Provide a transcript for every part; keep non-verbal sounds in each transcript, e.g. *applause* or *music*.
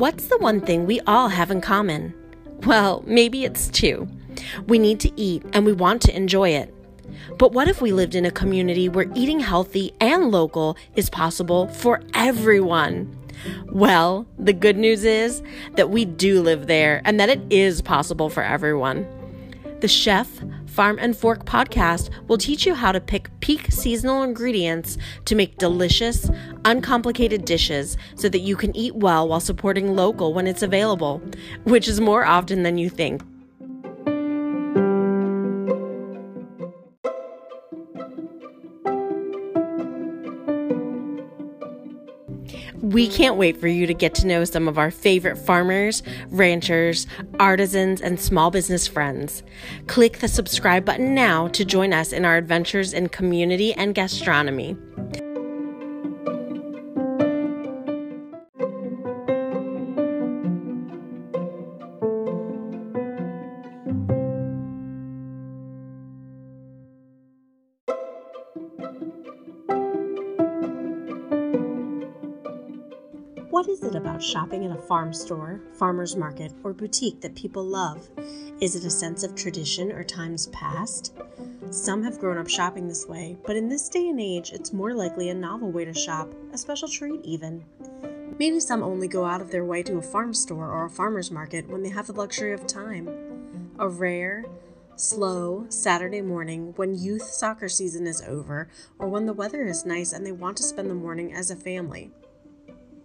What's the one thing we all have in common? Well, maybe it's two. We need to eat and we want to enjoy it. But what if we lived in a community where eating healthy and local is possible for everyone? Well, the good news is that we do live there and that it is possible for everyone. The Chef Farm and Fork podcast will teach you how to pick peak seasonal ingredients to make delicious, uncomplicated dishes so that you can eat well while supporting local when it's available, which is more often than you think. We can't wait for you to get to know some of our favorite farmers, ranchers, artisans, and small business friends. Click the subscribe button now to join us in our adventures in community and gastronomy. Shopping at a farm store, farmer's market, or boutique that people love? Is it a sense of tradition or times past? Some have grown up shopping this way, but in this day and age, it's more likely a novel way to shop, a special treat even. Maybe some only go out of their way to a farm store or a farmer's market when they have the luxury of time. A rare, slow Saturday morning when youth soccer season is over, or when the weather is nice and they want to spend the morning as a family.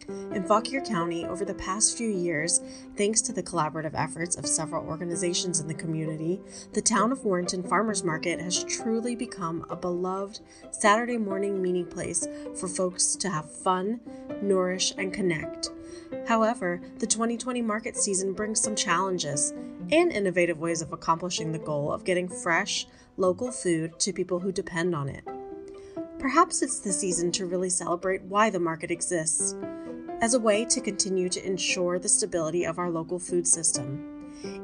In Fauquier County, over the past few years, thanks to the collaborative efforts of several organizations in the community, the town of Warrenton Farmers Market has truly become a beloved Saturday morning meeting place for folks to have fun, nourish, and connect. However, the 2020 market season brings some challenges and innovative ways of accomplishing the goal of getting fresh, local food to people who depend on it. Perhaps it's the season to really celebrate why the market exists as a way to continue to ensure the stability of our local food system.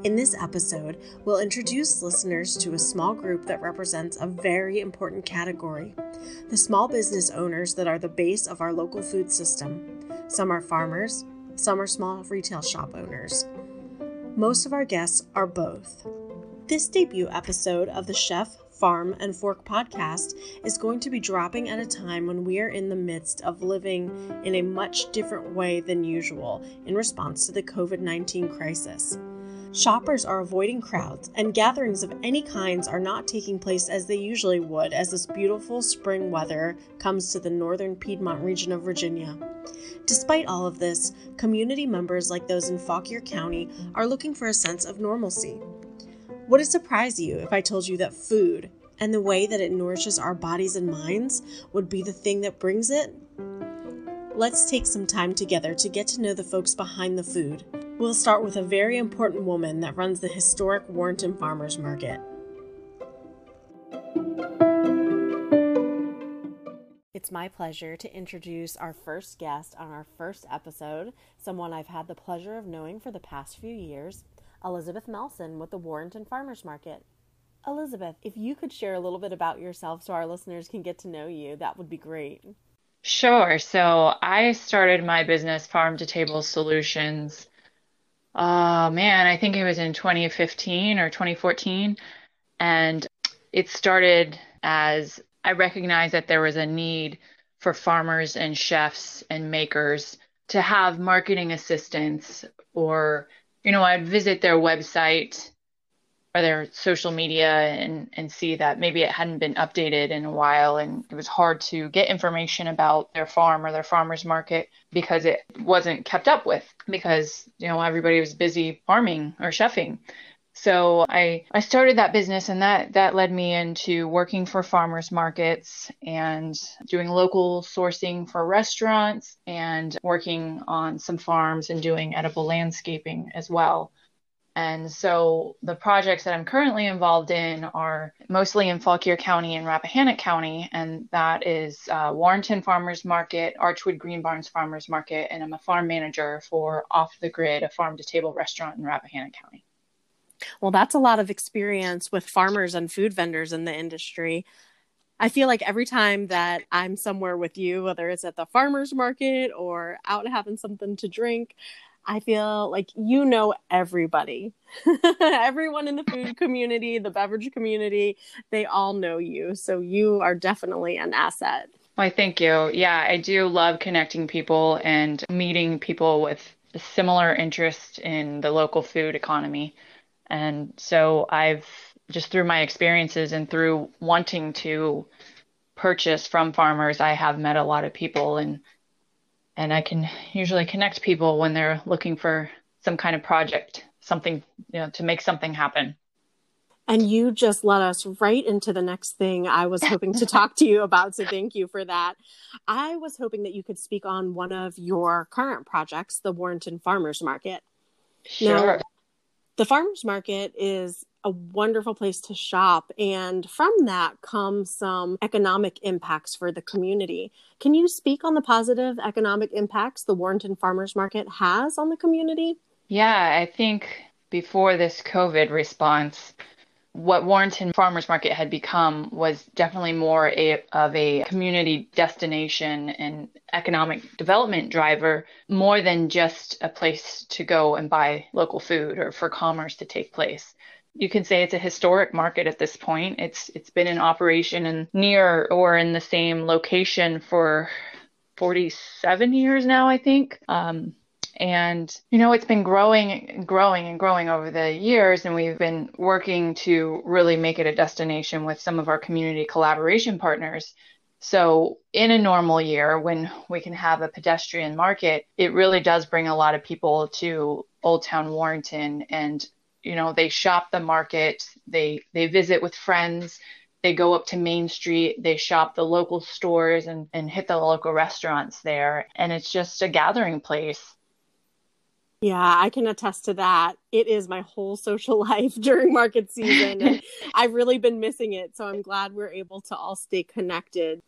In this episode, we'll introduce listeners to a small group that represents a very important category the small business owners that are the base of our local food system. Some are farmers, some are small retail shop owners. Most of our guests are both. This debut episode of the Chef Farm and Fork podcast is going to be dropping at a time when we are in the midst of living in a much different way than usual in response to the COVID 19 crisis. Shoppers are avoiding crowds, and gatherings of any kinds are not taking place as they usually would as this beautiful spring weather comes to the northern Piedmont region of Virginia. Despite all of this, community members like those in Fauquier County are looking for a sense of normalcy. Would it surprise you if I told you that food and the way that it nourishes our bodies and minds would be the thing that brings it? Let's take some time together to get to know the folks behind the food. We'll start with a very important woman that runs the historic Warrenton Farmers Market. It's my pleasure to introduce our first guest on our first episode, someone I've had the pleasure of knowing for the past few years, Elizabeth Melson with the Warrenton Farmers Market. Elizabeth, if you could share a little bit about yourself so our listeners can get to know you, that would be great. Sure. So I started my business, Farm to Table Solutions. Oh man, I think it was in 2015 or 2014. And it started as I recognized that there was a need for farmers and chefs and makers to have marketing assistance or you know, I'd visit their website or their social media and, and see that maybe it hadn't been updated in a while and it was hard to get information about their farm or their farmers market because it wasn't kept up with because, you know, everybody was busy farming or chefing. So I, I started that business and that, that led me into working for farmers markets and doing local sourcing for restaurants and working on some farms and doing edible landscaping as well. And so the projects that I'm currently involved in are mostly in Fauquier County and Rappahannock County, and that is uh, Warrenton Farmers Market, Archwood Green Barns Farmers Market, and I'm a farm manager for Off the Grid, a farm to table restaurant in Rappahannock County. Well, that's a lot of experience with farmers and food vendors in the industry. I feel like every time that I'm somewhere with you, whether it's at the farmer's market or out having something to drink, I feel like you know everybody. *laughs* Everyone in the food *laughs* community, the beverage community, they all know you. So you are definitely an asset. Why, thank you. Yeah, I do love connecting people and meeting people with similar interest in the local food economy. And so I've just through my experiences and through wanting to purchase from farmers, I have met a lot of people and and I can usually connect people when they're looking for some kind of project, something, you know, to make something happen. And you just led us right into the next thing I was hoping to talk to you about. So thank you for that. I was hoping that you could speak on one of your current projects, the Warrenton Farmers Market. Sure. Now, the farmers market is a wonderful place to shop. And from that come some economic impacts for the community. Can you speak on the positive economic impacts the Warrenton Farmers Market has on the community? Yeah, I think before this COVID response, what Warrenton Farmers Market had become was definitely more a, of a community destination and economic development driver more than just a place to go and buy local food or for commerce to take place. You can say it's a historic market at this point. It's it's been in operation and near or in the same location for 47 years now, I think. Um, and, you know, it's been growing and growing and growing over the years. And we've been working to really make it a destination with some of our community collaboration partners. So, in a normal year, when we can have a pedestrian market, it really does bring a lot of people to Old Town Warrenton and you know they shop the market they they visit with friends they go up to main street they shop the local stores and, and hit the local restaurants there and it's just a gathering place yeah, I can attest to that. It is my whole social *laughs* life during market season. and *laughs* I've really been missing it. So I'm glad we're able to all stay connected.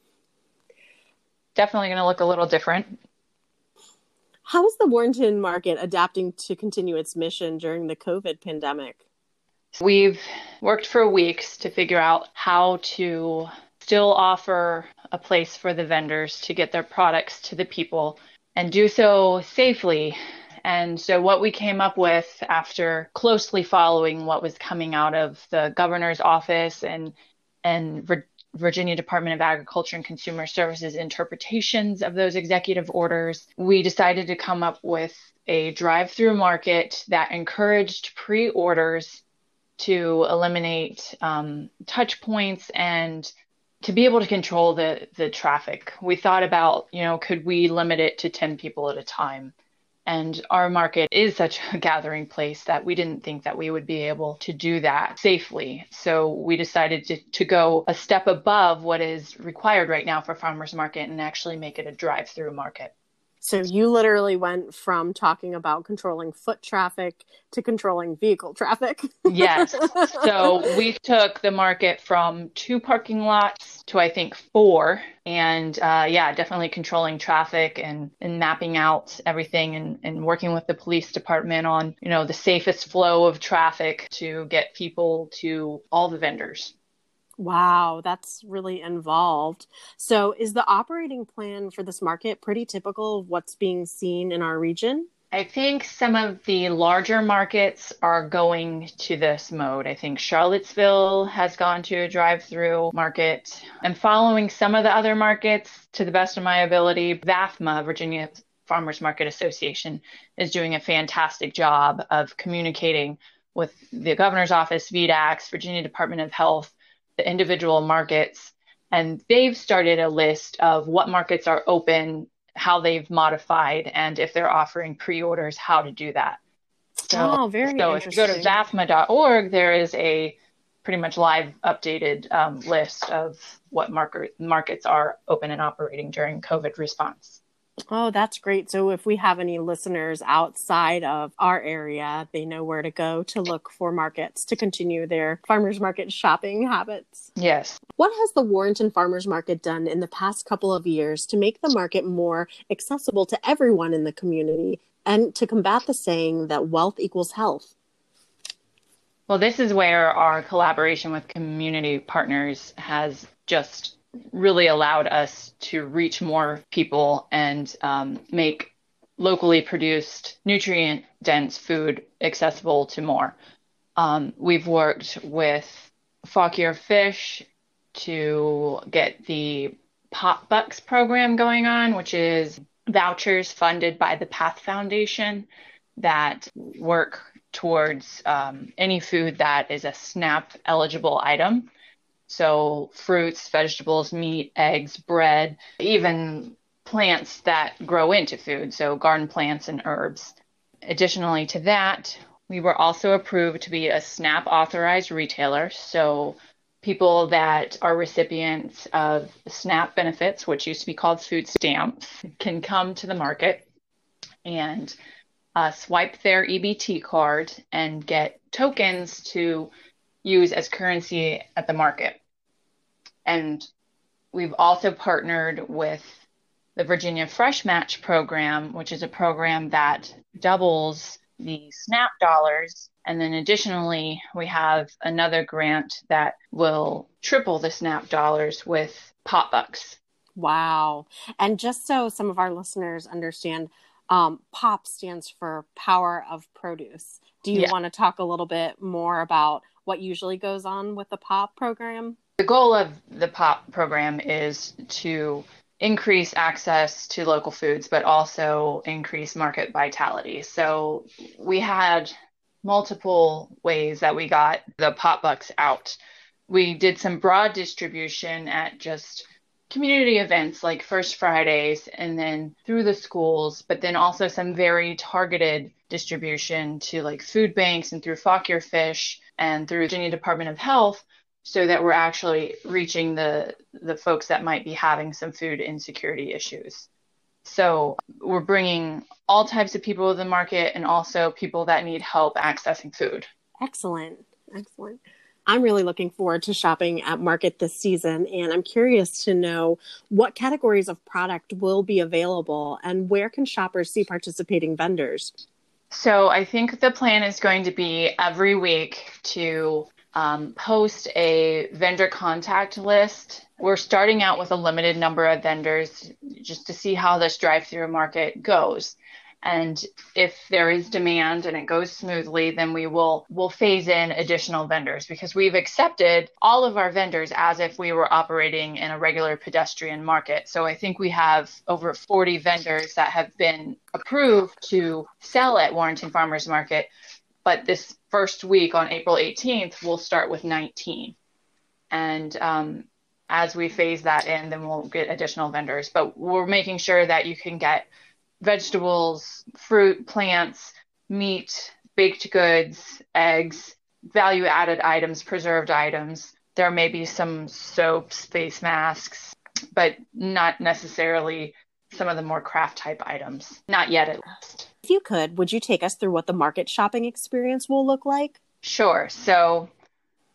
Definitely going to look a little different. How is the Warrenton market adapting to continue its mission during the COVID pandemic? We've worked for weeks to figure out how to still offer a place for the vendors to get their products to the people and do so safely and so, what we came up with after closely following what was coming out of the governor's office and and Virginia Department of Agriculture and Consumer Services interpretations of those executive orders, we decided to come up with a drive through market that encouraged pre orders to eliminate um, touch points and to be able to control the the traffic. We thought about, you know, could we limit it to 10 people at a time? And our market is such a *laughs* gathering place that we didn't think that we would be able to do that safely. So we decided to, to go a step above what is required right now for farmers market and actually make it a drive through market. So you literally went from talking about controlling foot traffic to controlling vehicle traffic. yes. So *laughs* we took the market from two parking lots to I think four, and uh, yeah, definitely controlling traffic and, and mapping out everything and, and working with the police department on you know the safest flow of traffic to get people to all the vendors. Wow, that's really involved. So, is the operating plan for this market pretty typical of what's being seen in our region? I think some of the larger markets are going to this mode. I think Charlottesville has gone to a drive through market. and following some of the other markets to the best of my ability. VAFMA, Virginia Farmers Market Association, is doing a fantastic job of communicating with the governor's office, VDACS, Virginia Department of Health, the individual markets and they've started a list of what markets are open, how they've modified, and if they're offering pre-orders, how to do that. So, oh, very so if you go to vafma.org, there is a pretty much live updated um, list of what market, markets are open and operating during COVID response. Oh, that's great. So if we have any listeners outside of our area, they know where to go to look for markets to continue their farmers market shopping habits. Yes. What has the Warrenton Farmers Market done in the past couple of years to make the market more accessible to everyone in the community and to combat the saying that wealth equals health? Well, this is where our collaboration with community partners has just really allowed us to reach more people and um, make locally produced, nutrient dense food accessible to more. Um, we've worked with Fauquier Fish to get the Pop Bucks program going on, which is vouchers funded by the Path Foundation that work towards um, any food that is a SNAP eligible item. So, fruits, vegetables, meat, eggs, bread, even plants that grow into food, so garden plants and herbs. Additionally to that, we were also approved to be a SNAP authorized retailer. So, people that are recipients of SNAP benefits, which used to be called food stamps, can come to the market and uh, swipe their EBT card and get tokens to use as currency at the market. And we've also partnered with the Virginia Fresh Match program, which is a program that doubles the SNAP dollars. And then additionally, we have another grant that will triple the SNAP dollars with Pop Bucks. Wow. And just so some of our listeners understand, um, POP stands for Power of Produce. Do you yeah. want to talk a little bit more about what usually goes on with the POP program? The goal of the POP program is to increase access to local foods, but also increase market vitality. So we had multiple ways that we got the POP Bucks out. We did some broad distribution at just community events like First Fridays and then through the schools, but then also some very targeted distribution to like food banks and through Fauquier Fish and through Virginia Department of Health so that we're actually reaching the the folks that might be having some food insecurity issues. So we're bringing all types of people to the market and also people that need help accessing food. Excellent. Excellent. I'm really looking forward to shopping at market this season and I'm curious to know what categories of product will be available and where can shoppers see participating vendors? So I think the plan is going to be every week to um, post a vendor contact list. We're starting out with a limited number of vendors just to see how this drive through market goes. And if there is demand and it goes smoothly, then we will will phase in additional vendors because we've accepted all of our vendors as if we were operating in a regular pedestrian market. So I think we have over 40 vendors that have been approved to sell at Warrenton Farmers Market but this first week on April 18th, we'll start with 19. And um, as we phase that in, then we'll get additional vendors. But we're making sure that you can get vegetables, fruit, plants, meat, baked goods, eggs, value added items, preserved items. There may be some soaps, face masks, but not necessarily some of the more craft type items. Not yet, at least. If you could, would you take us through what the market shopping experience will look like? Sure. So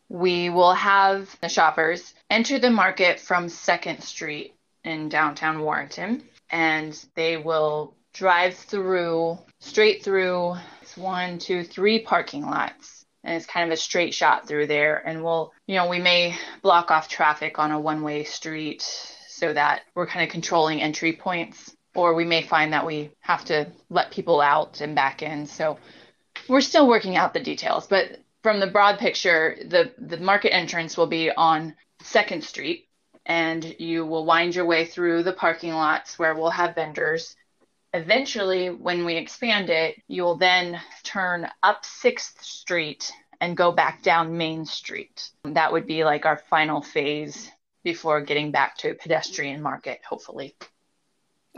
we will have the shoppers enter the market from 2nd Street in downtown Warrenton, and they will drive through, straight through one, two, three parking lots. And it's kind of a straight shot through there. And we'll, you know, we may block off traffic on a one way street so that we're kind of controlling entry points or we may find that we have to let people out and back in. So we're still working out the details, but from the broad picture, the the market entrance will be on Second Street, and you will wind your way through the parking lots where we'll have vendors. Eventually, when we expand it, you'll then turn up Sixth Street and go back down Main Street. That would be like our final phase before getting back to a pedestrian market, hopefully.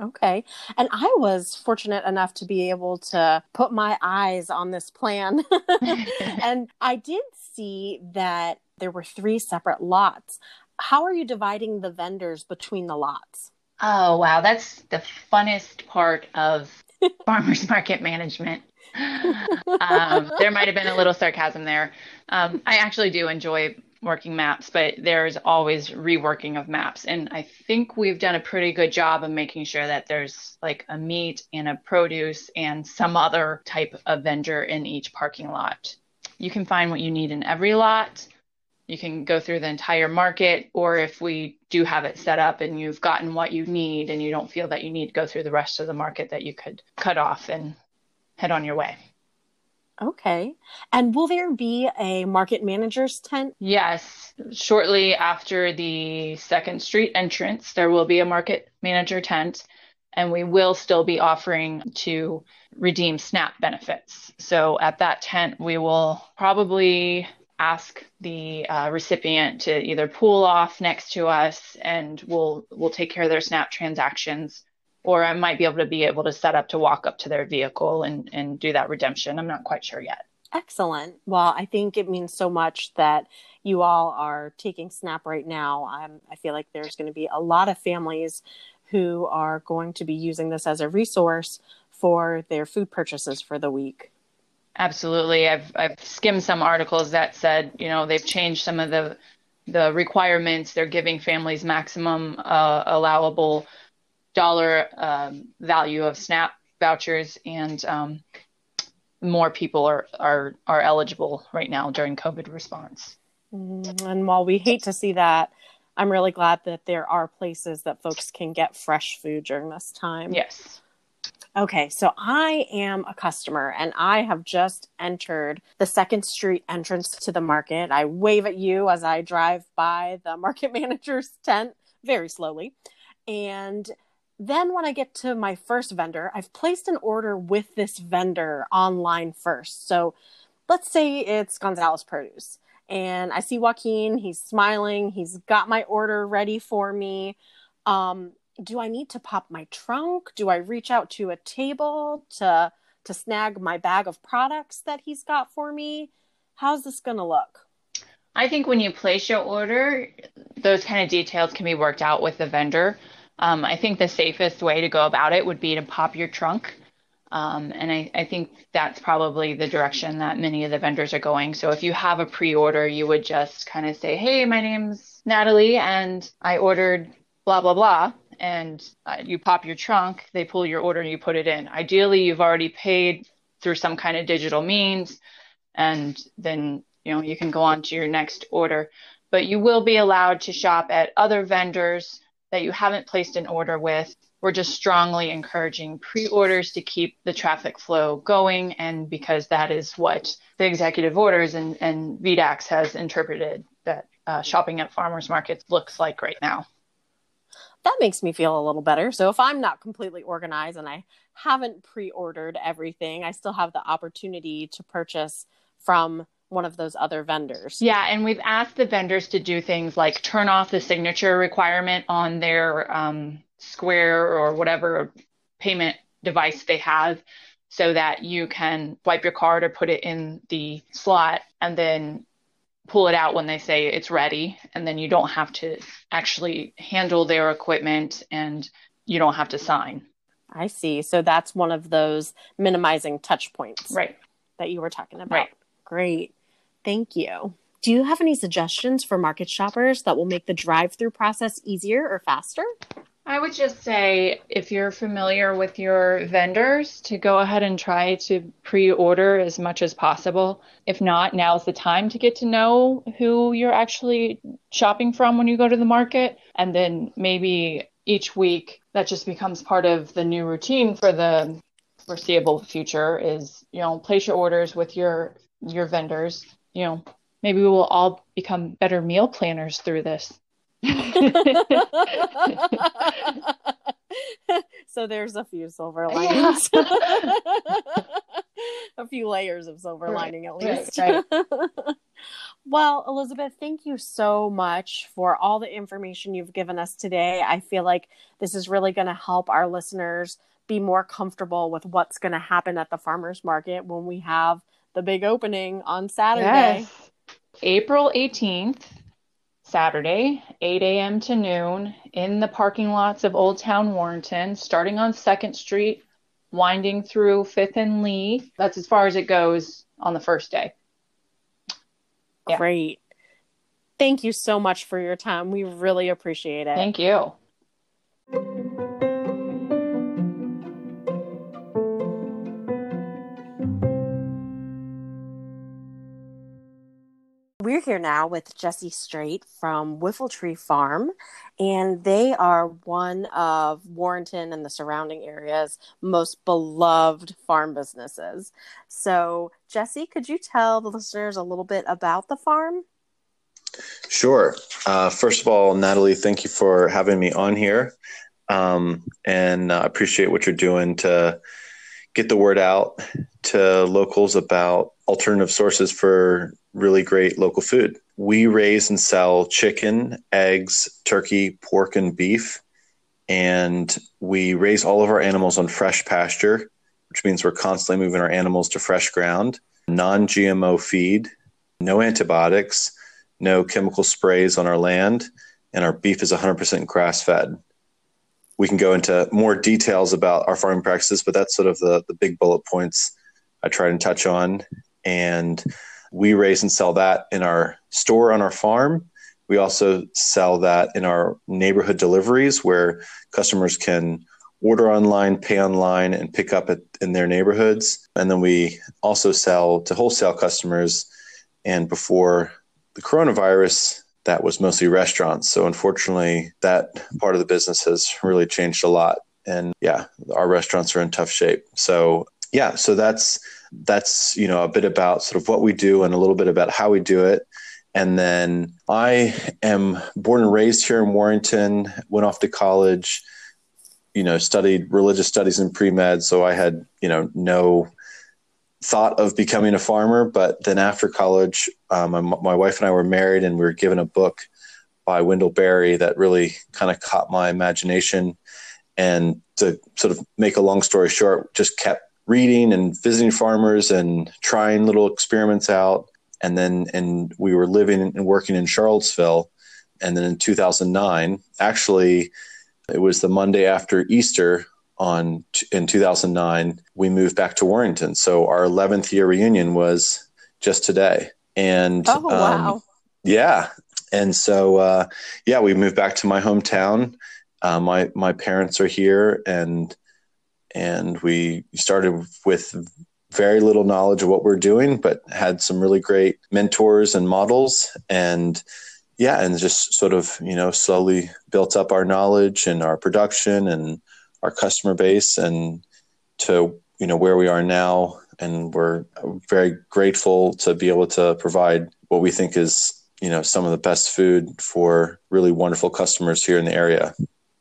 Okay. And I was fortunate enough to be able to put my eyes on this plan. *laughs* and I did see that there were three separate lots. How are you dividing the vendors between the lots? Oh, wow. That's the funnest part of *laughs* farmers market management. um, there might have been a little sarcasm there. Um, I actually do enjoy working maps, but there's always reworking of maps. And I think we've done a pretty good job of making sure that there's like a meat and a produce and some other type of vendor in each parking lot. You can find what you need in every lot. you can go through the entire market, or if we do have it set up and you've gotten what you need and you don't feel that you need to go through the rest of the market, that you could cut off and head on your way. Okay. And will there be a market manager's tent? Yes. Shortly after the Second Street entrance, there will be a market manager tent, and we will still be offering to redeem SNAP benefits. So at that tent, we will probably ask the uh, recipient to either pull off next to us and we'll we'll take care of their snap transactions or I might be able to be able to set up to walk up to their vehicle and, and do that redemption. I'm not quite sure yet. Excellent. Well, I think it means so much that you all are taking SNAP right now. Um, I feel like there's going to be a lot of families who are going to be using this as a resource for their food purchases for the week. Absolutely. I've I've skimmed some articles that said, you know, they've changed some of the the requirements. They're giving families maximum uh, allowable dollar um, value of SNAP vouchers, and um, more people are, are are eligible right now during COVID response. Mm, and while we hate to see that, I'm really glad that there are places that folks can get fresh food during this time. Yes. Okay, so I am a customer and I have just entered the Second Street entrance to the market. I wave at you as I drive by the market *laughs* manager's tent very slowly. And then when I get to my first vendor, I've placed an order with this vendor online first. So let's say it's Gonzalez Produce. And I see Joaquin, he's smiling, he's got my order ready for me. Um, do I need to pop my trunk? Do I reach out to a table to to snag my bag of products that he's got for me? How's this to look? I think when you place your order, those kind of details can be worked out with the vendor. Um, I think the safest way to go about it would be to pop your trunk. Um, and I, I, think that's probably the direction that many of the vendors are going. So if you have a pre order, you would just kind of say, Hey, my name's Natalie, and I ordered blah, blah, blah. And uh, you pop your trunk, they pull your order, and you put it in. Ideally, you've already paid through some kind of digital means, and then you know you can go on to your next order. But you will be allowed to shop at other vendors that you haven't placed an order with, we're just strongly encouraging pre orders to keep the traffic flow going. And because that is what the executive orders and, and VDACS has interpreted that uh, shopping at farmers markets looks like right now. That makes me feel a little better. So if I'm not completely organized and I haven't pre ordered everything, I still have the opportunity to purchase from one of those other vendors. Yeah, and we've asked the vendors to do things like turn off the signature requirement on their um, Square or whatever payment device they have so that you can wipe your card or put it in the slot and then pull it out when they say it's ready and then you don't have to actually handle their equipment and you don't have to sign. I see. So that's one of those minimizing touch points. Right. That you were talking about. Right. Great. Thank you. Do you have any suggestions for market shoppers that will make the drive through process easier or faster? I would just say if you're familiar with your vendors, to go ahead and try to pre order as much as possible. If not, now's the time to get to know who you're actually shopping from when you go to the market. And then maybe each week that just becomes part of the new routine for the foreseeable future is, you know, place your orders with your your vendors you know, maybe we will all become better meal planners through this. *laughs* so there's a few silver linings. *laughs* a few layers of silver right, lining at least. Right, right. *laughs* well, Elizabeth, thank you so much for all the information you've given us today. I feel like this is really going to help our listeners be more comfortable with what's going to happen at the farmers market when we have the big opening on Saturday. Yes. April 18th, Saturday, 8 a.m. to noon, in the parking lots of Old Town Warrenton, starting on 2nd Street, winding through 5th and Lee. That's as far as it goes on the first day. Yeah. Great. Thank you so much for your time. We really appreciate it. Thank you. We're here now with Jesse Straight from Whiffletree Farm, and they are one of Warrenton and the surrounding areas' most beloved farm businesses. So, Jesse, could you tell the listeners a little bit about the farm? Sure. Uh, first of all, Natalie, thank you for having me on here. Um, and I uh, appreciate what you're doing to get the word out to locals about alternative sources for really great local food. We raise and sell chicken, eggs, turkey, pork, and beef. And we raise all of our animals on fresh pasture, which means we're constantly moving our animals to fresh ground, non GMO feed, no antibiotics, no chemical sprays on our land, and our beef is 100% grass fed. We can go into more details about our farming practices, but that's sort of the, the big bullet points I try and touch on. And we raise and sell that in our store on our farm. We also sell that in our neighborhood deliveries where customers can order online, pay online, and pick up at, in their neighborhoods. And then we also sell to wholesale customers. And before the coronavirus, that was mostly restaurants. So unfortunately, that part of the business has really changed a lot. And yeah, our restaurants are in tough shape. So yeah, so that's that's you know a bit about sort of what we do and a little bit about how we do it. And then I am born and raised here in Warrenton. Went off to college, you know, studied religious studies in pre med. So I had you know no thought of becoming a farmer. But then after college, um, my, my wife and I were married, and we were given a book by Wendell Berry that really kind of caught my imagination. And to sort of make a long story short, just kept reading and visiting farmers and trying little experiments out. And then, and we were living and working in Charlottesville. And then in 2009, actually, it was the Monday after Easter on in 2009 we moved back to Warrenton. So our 11th year reunion was just today. And oh wow. um, yeah. And so uh, yeah we moved back to my hometown. Uh, my my parents are here and and we started with very little knowledge of what we're doing but had some really great mentors and models. And yeah and just sort of you know slowly built up our knowledge and our production and our customer base and to you know where we are now. And we're very grateful to be able to provide what we think is you know some of the best food for really wonderful customers here in the area.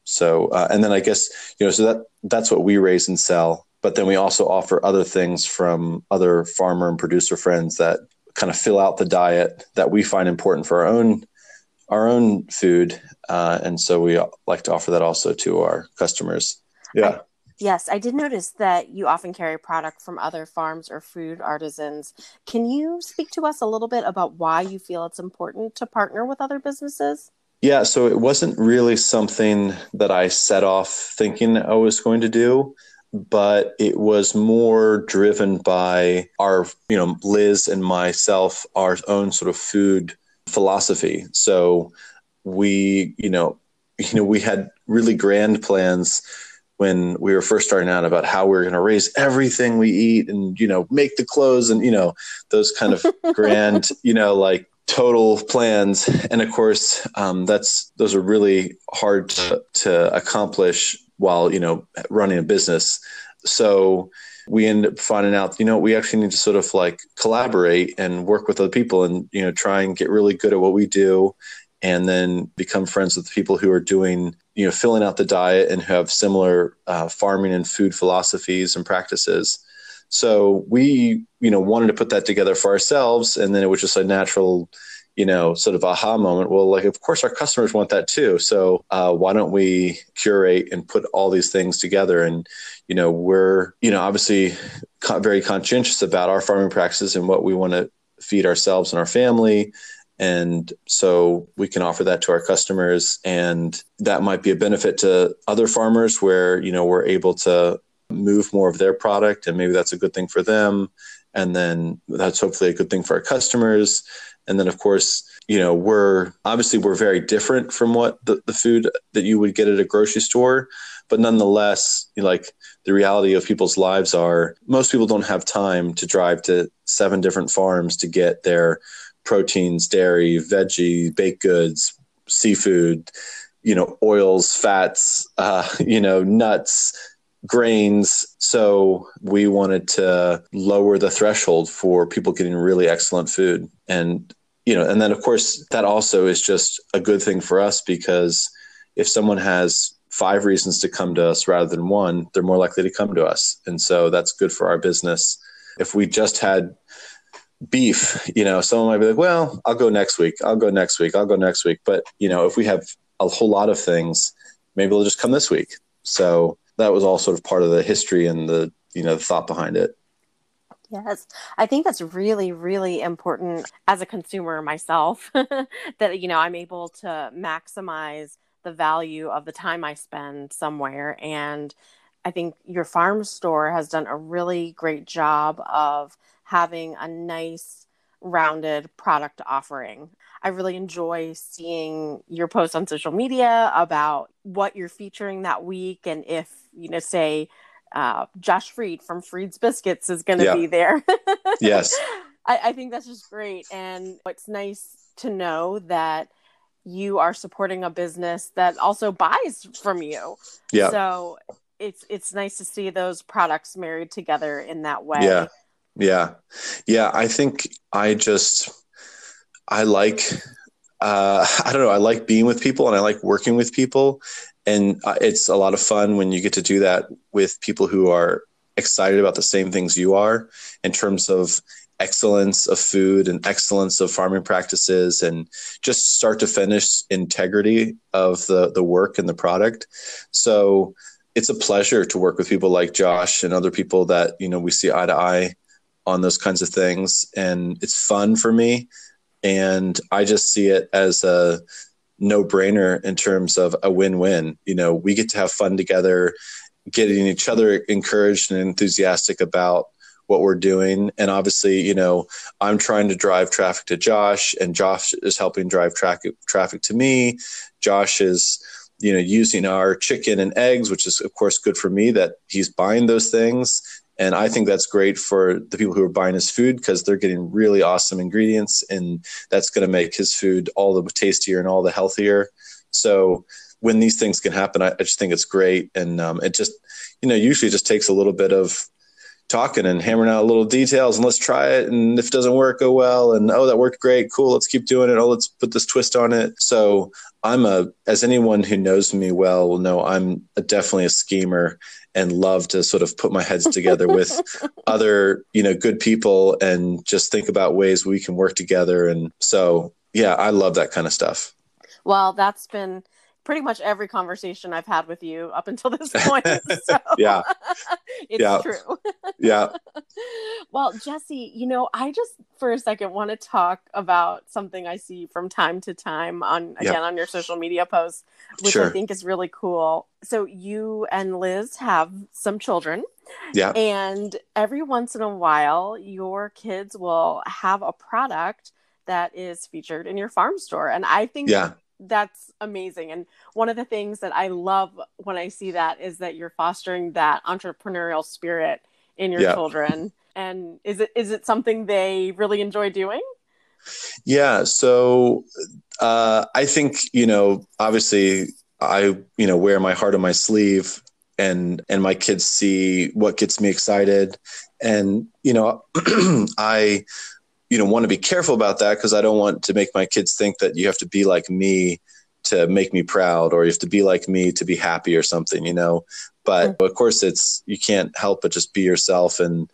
So uh, and then i guess you know so that that's what we raise and sell. But then we also offer other things from other farmer and producer friends that kind of fill out the diet that we find important for our own our own food. Uh, and so we like to offer that also to our customers yeah. I, yes, I did notice that you often carry product from other farms or food artisans. Can you speak to us a little bit about why you feel it's important to partner with other businesses? Yeah, so it wasn't really something that I set off thinking I was going to do, but it was more driven by our, you know, Liz and myself, our own sort of food philosophy. So we, you know, *laughs* you know, we had really grand plans when we were first starting out about how we are going to raise everything we eat and you know make the clothes and you know those kind of *laughs* grand you know like total plans. And of course um, that's those are really hard to, to accomplish while you know running a business. So we end up finding out you know we actually need to sort of like collaborate and work with other people and you know try and get really good at what we do and then become friends with people who are doing you know filling out the diet and who have similar uh, farming and food philosophies and practices. So we you know wanted to put that together for ourselves and then it was just a natural you know sort of aha moment. Well like of course our customers want that too. So uh, why don't we curate and put all these things together? And you know we're you know obviously very conscientious about our farming practices and what we want to feed ourselves and our family and so we can offer that to our customers. And that might be a benefit to other farmers where, you know, we're able to move more of their product and maybe that's a good thing for them. And then that's hopefully a good thing for our customers. And then of course, you know, we're obviously we're very different from what the, the food that you would get at a grocery store. But nonetheless, like the reality of people's lives are most people don't have time to drive to seven different farms to get their proteins, dairy, veggie, baked goods, seafood, you know, oils, fats, uh, *laughs* you know, nuts, grains. So we wanted to lower the threshold for people getting really excellent food. And, you know, and then of course, that also is just a good thing for us because if someone has five reasons to come to us rather than one, they're more likely to come to us. And so that's good for our business. If we just had beef, you know, someone might be like, well, I'll go next week. I'll go next week. I'll go next week. But, you know, if we have a whole lot of things, maybe they'll just come this week. So that was all sort of part of the history and the, you know, the thought behind it. Yes, I think that's really, really important as a consumer myself *laughs* that, you know, I'm able to maximize the value of the time I spend somewhere. And I think your farm store has done a really great job of having a nice, rounded product offering. I really enjoy seeing your posts on social media about what you're featuring that week and if, you know, say, uh, Josh Freed from Freed's Biscuits is going to yeah. be there. *laughs* yes. I, I think that's just great. And it's nice to know that you are supporting a business that also buys from you. Yeah. So it's it's nice to see those products married together in that way. Yeah. Yeah. Yeah. I think I just I like uh, *laughs* I don't know. I like being with people and I like working with people, and uh, it's a lot of fun when you get to do that with people who are excited about the same things you are in terms of excellence of food and excellence of farming practices and just start to finish integrity of the the work and the product so it's a pleasure to work with people like Josh and other people that you know we see eye to eye on those kinds of things and it's fun for me and I just see it as a no brainer in terms of a win win you know we get to have fun together getting each other encouraged and enthusiastic about what we're doing. And obviously, you know, I'm trying to drive traffic to Josh, and Josh is helping drive traffic traffic to me. Josh is, you know, using our chicken and eggs, which is of course good for me that he's buying those things. And I think that's great for the people who are buying his food because they're getting really awesome ingredients, and that's going to make his food all the tastier and all the healthier. So when these things can happen, I, I just think it's great, and um, it just, you know, usually just takes a little bit of talking and hammering out little details and let's try it. And if it doesn't work oh well. And oh that worked great. Cool. Let's keep doing it. Oh let's put this twist on it. So i'm a as anyone who knows me well will know i'm a, definitely a schemer and love to sort of put my heads together with *laughs* other you know good people and just think about ways we can work together. And so yeah i love that kind of stuff. Well that's been pretty much every conversation I've had with you up until this *laughs* point. So yeah, *laughs* it's yeah. true. yeah. *laughs* Well, Jesse, you know, I just for a second want to talk about something I see from time to time on again yep. on your social media posts, which sure. I think is really cool. So you and Liz have some children. Yeah. And every once in a while, your kids will have a product that is featured in your farm store. And I think yeah that's amazing. And one of the things that I love when I see that is that you're fostering that entrepreneurial spirit in your yeah. children. And is it is it something they really enjoy doing? Yeah. So uh, I think you know, obviously, I you know wear my heart on my sleeve, and and my kids see what gets me excited, and you know, *clears throat* I you know want to be careful about that because I don't want to make my kids think that you have to be like me to make me proud or you have to be like me to be happy or something you know? But mm-hmm. of course it's you can't help but just be yourself and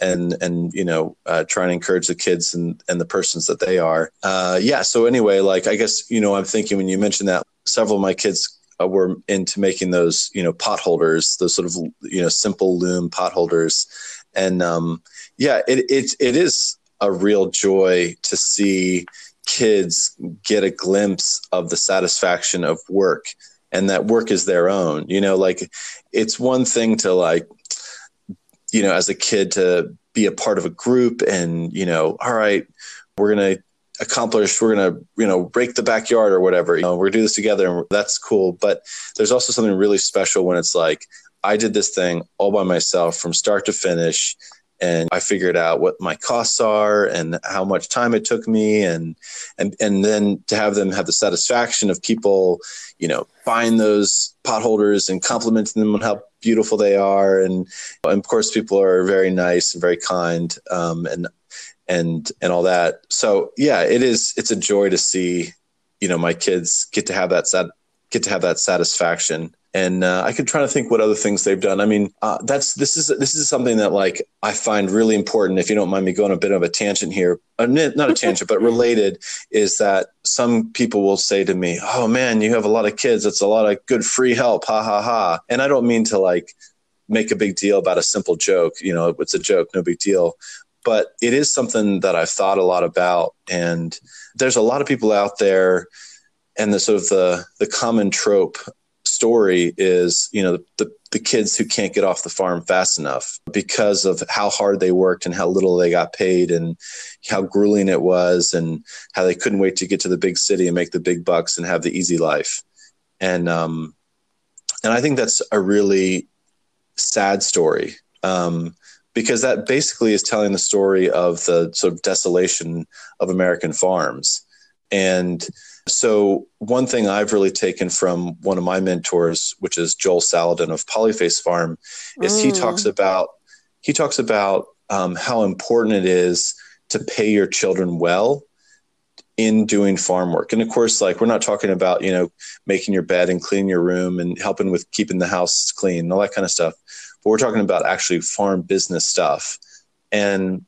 and and you know uh, trying to encourage the kids and and the persons that they are. Uh, yeah so anyway like i guess you know i'm thinking when you mentioned that several of my kids uh, were into making those you know pot holders those sort of you know simple loom pot holders. And um yeah it it, it is a real joy to see kids get a glimpse of the satisfaction of work and that work is their own you know like it's one thing to like you know as a kid to be a part of a group and you know all right we're going to accomplish we're going to you know break the backyard or whatever you know we're going to do this together and that's cool. But there's also something really special when it's like i did this thing all by myself from start to finish and I figured out what my costs are and how much time it took me and and and then to have them have the satisfaction of people, you know, buying those potholders and complimenting them on how beautiful they are and, and of course people are very nice and very kind um, and and and all that. So yeah, it is it's a joy to see, you know, my kids get to have that sat- get to have that satisfaction and uh, I could try to think what other things they've done. I mean, uh, that's this is this is something that like I find really important. If you don't mind me going a bit of a tangent here, uh, not a tangent, but related, is that some people will say to me, "Oh man, you have a lot of kids. That's a lot of good free help." Ha ha ha. And I don't mean to like make a big deal about a simple joke. You know, it's a joke, no big deal. But it is something that I've thought a lot about, and there's a lot of people out there and the sort of the the common trope story is you know the, the kids who can't get off the farm fast enough because of how hard they worked and how little they got paid and how grueling it was and how they couldn't wait to get to the big city and make the big bucks and have the easy life. And um and i think that's a really sad story um because that basically is telling the story of the sort of desolation of american farms. And so, one thing I've really taken from one of my mentors, which is Joel Salatin of Polyface Farm, is mm. he talks about he talks about um, how important it is to pay your children well in doing farm work. And of course, like we're not talking about you know making your bed and cleaning your room and helping with keeping the house clean and all that kind of stuff, but we're talking about actually farm business stuff. And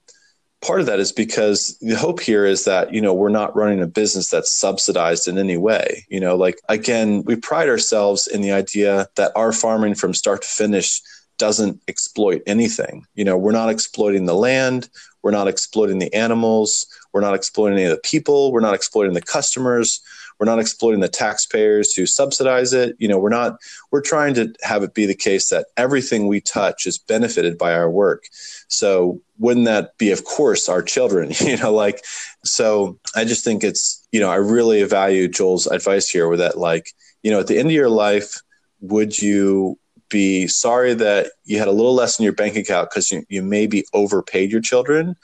part of that is because the hope here is that you know we're not running a business that's subsidized in any way. You know like again we pride ourselves in the idea that our farming from start to finish doesn't exploit anything. You know we're not exploiting the land. We're not exploiting the animals. We're not exploiting any of the people. We're not exploiting the customers we're not exploiting the taxpayers who subsidize it. You know, we're not, we're trying to have it be the case that everything we touch is benefited by our work. So wouldn't that be, of course, our children, *laughs* you know, like, so I just think it's, you know, I really value Joel's advice here with that, like, you know, at the end of your life, would you be sorry that you had a little less in your bank account because you, you maybe overpaid your children?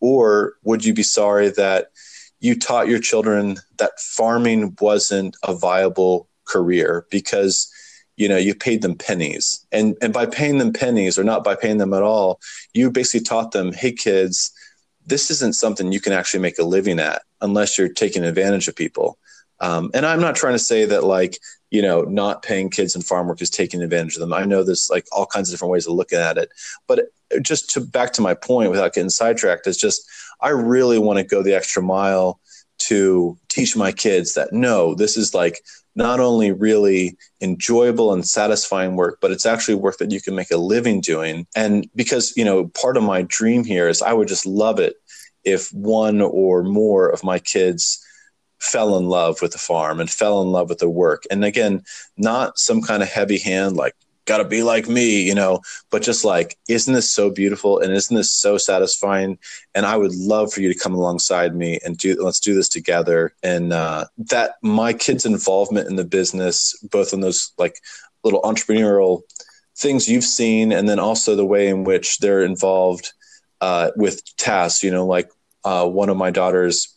Or would you be sorry that you taught your children that farming wasn't a viable career because you know you paid them pennies. And and by paying them pennies or not by paying them at all you basically taught them hey kids this isn't something you can actually make a living at unless you're taking advantage of people. Um, and i'm not trying to say that like you know not paying kids in farm work is taking advantage of them. I know there's like all kinds of different ways of looking at it. But just to back to my point without getting sidetracked is just I really want to go the extra mile to teach my kids that no, this is like not only really enjoyable and satisfying work, but it's actually work that you can make a living doing. And because, you know, part of my dream here is I would just love it if one or more of my kids fell in love with the farm and fell in love with the work. And again, not some kind of heavy hand like got to be like me, you know, but just like, isn't this so beautiful and isn't this so satisfying? And I would love for you to come alongside me and do, let's do this together. And uh, that my kids' involvement in the business, both in those like little entrepreneurial things you've seen, and then also the way in which they're involved uh, with tasks, you know, like uh, one of my daughters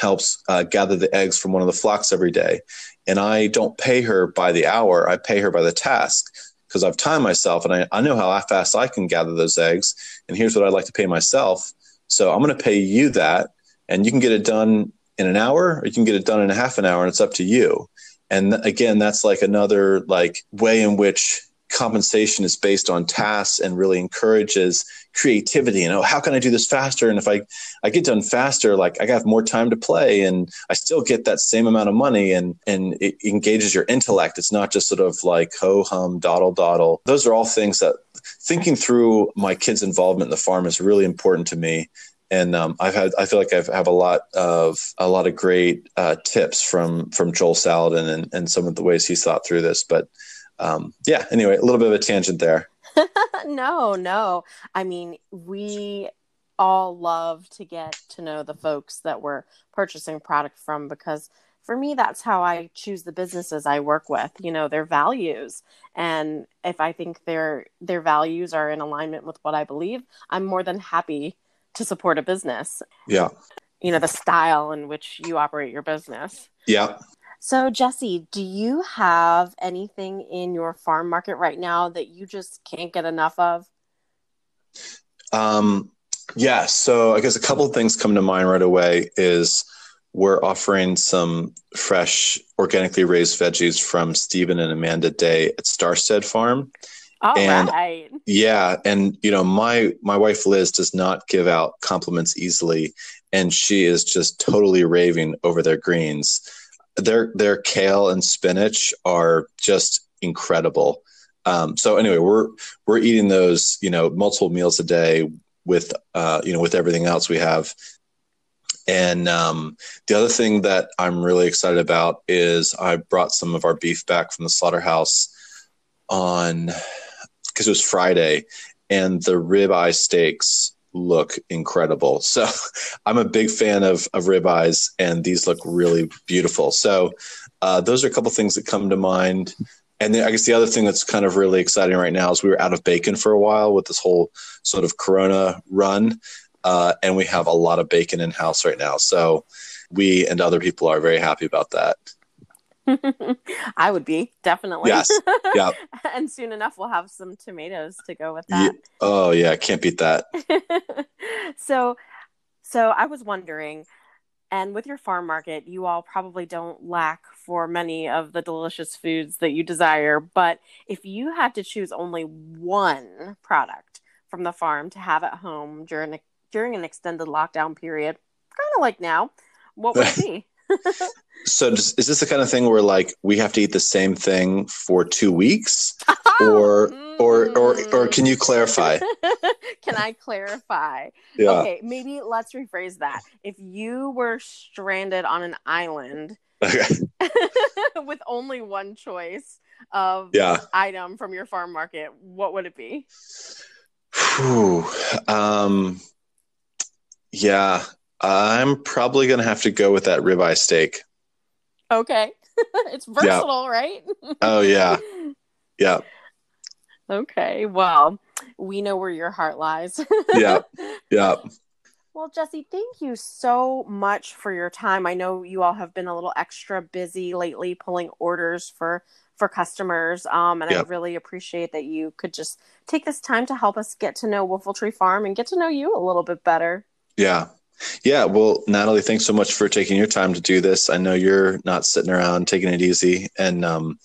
helps uh, gather the eggs from one of the flocks every day. And I don't pay her by the hour, I pay her by the task because I've timed myself and I, I know how fast I can gather those eggs. And here's what I'd like to pay myself. So I'm going to pay you that. And you can get it done in an hour or you can get it done in a half an hour and it's up to you. And again, that's like another like way in which compensation is based on tasks and really encourages creativity. You know how can i do this faster? And if i i get done faster like i have more time to play and i still get that same amount of money and and it engages your intellect. It's not just sort of like ho hum dawdle dawdle those are all things that thinking through my kids involvement in the farm is really important to me. And um, I've had I feel like I've have a lot of a lot of great uh, tips from from Joel Salatin and, and some of the ways he's thought through this. But um, yeah, anyway, a little bit of a tangent there. *laughs* no, no. I mean, we all love to get to know the folks that we're purchasing product from because for me, that's how I choose the businesses I work with. You know, their values, and if I think their their values are in alignment with what I believe, I'm more than happy to support a business. Yeah. You know, the style in which you operate your business. Yeah. So, Jesse, do you have anything in your farm market right now that you just can't get enough of? Um, yeah. So, I guess a couple of things come to mind right away is we're offering some fresh, organically raised veggies from Stephen and Amanda Day at Starstead Farm. All and right. Yeah, and you know, my my wife Liz does not give out compliments easily, and she is just totally raving over their greens. Their their kale and spinach are just incredible. Um, so anyway, we're we're eating those, you know, multiple meals a day with uh, you know with everything else we have and um, the other thing that I'm really excited about is I brought some of our beef back from the slaughterhouse on because it was Friday, and the ribeye steaks look incredible. So *laughs* I'm a big fan of of ribeyes, and these look really beautiful. So uh, those are a couple things that come to mind. And then I guess the other thing that's kind of really exciting right now is we were out of bacon for a while with this whole sort of Corona run uh, and we have a lot of bacon in house right now. So we and other people are very happy about that. *laughs* I would be definitely. Yes. Yeah. *laughs* and soon enough, we'll have some tomatoes to go with that. Yeah. Oh yeah, can't beat that. *laughs* so, so I was wondering, and with your farm market, you all probably don't lack for many of the delicious foods that you desire. But if you had to choose only one product from the farm to have at home during a, during an extended lockdown period, kind of like now, what would it be? So does, is this the kind of thing where like we have to eat the same thing for two weeks *laughs* or or or or can you clarify *laughs* can i clarify yeah. okay maybe let's rephrase that if you were stranded on an island okay. *laughs* with only one choice of yeah. item from your farm market what would it be Whew. um yeah, I'm probably gonna have to go with that ribeye steak. Okay, *laughs* it's versatile, yeah. right? oh yeah, *laughs* yeah. Okay, well, we know where your heart lies. *laughs* yeah, yeah. Well, Jesse, thank you so much for your time. I know you all have been a little extra busy lately pulling orders for for customers. Um, and yep. I really appreciate that you could just take this time to help us get to know Whiffletree Farm and get to know you a little bit better. Yeah. Yeah. Well, Natalie, thanks so much for taking your time to do this. I know you're not sitting around taking it easy. And, um,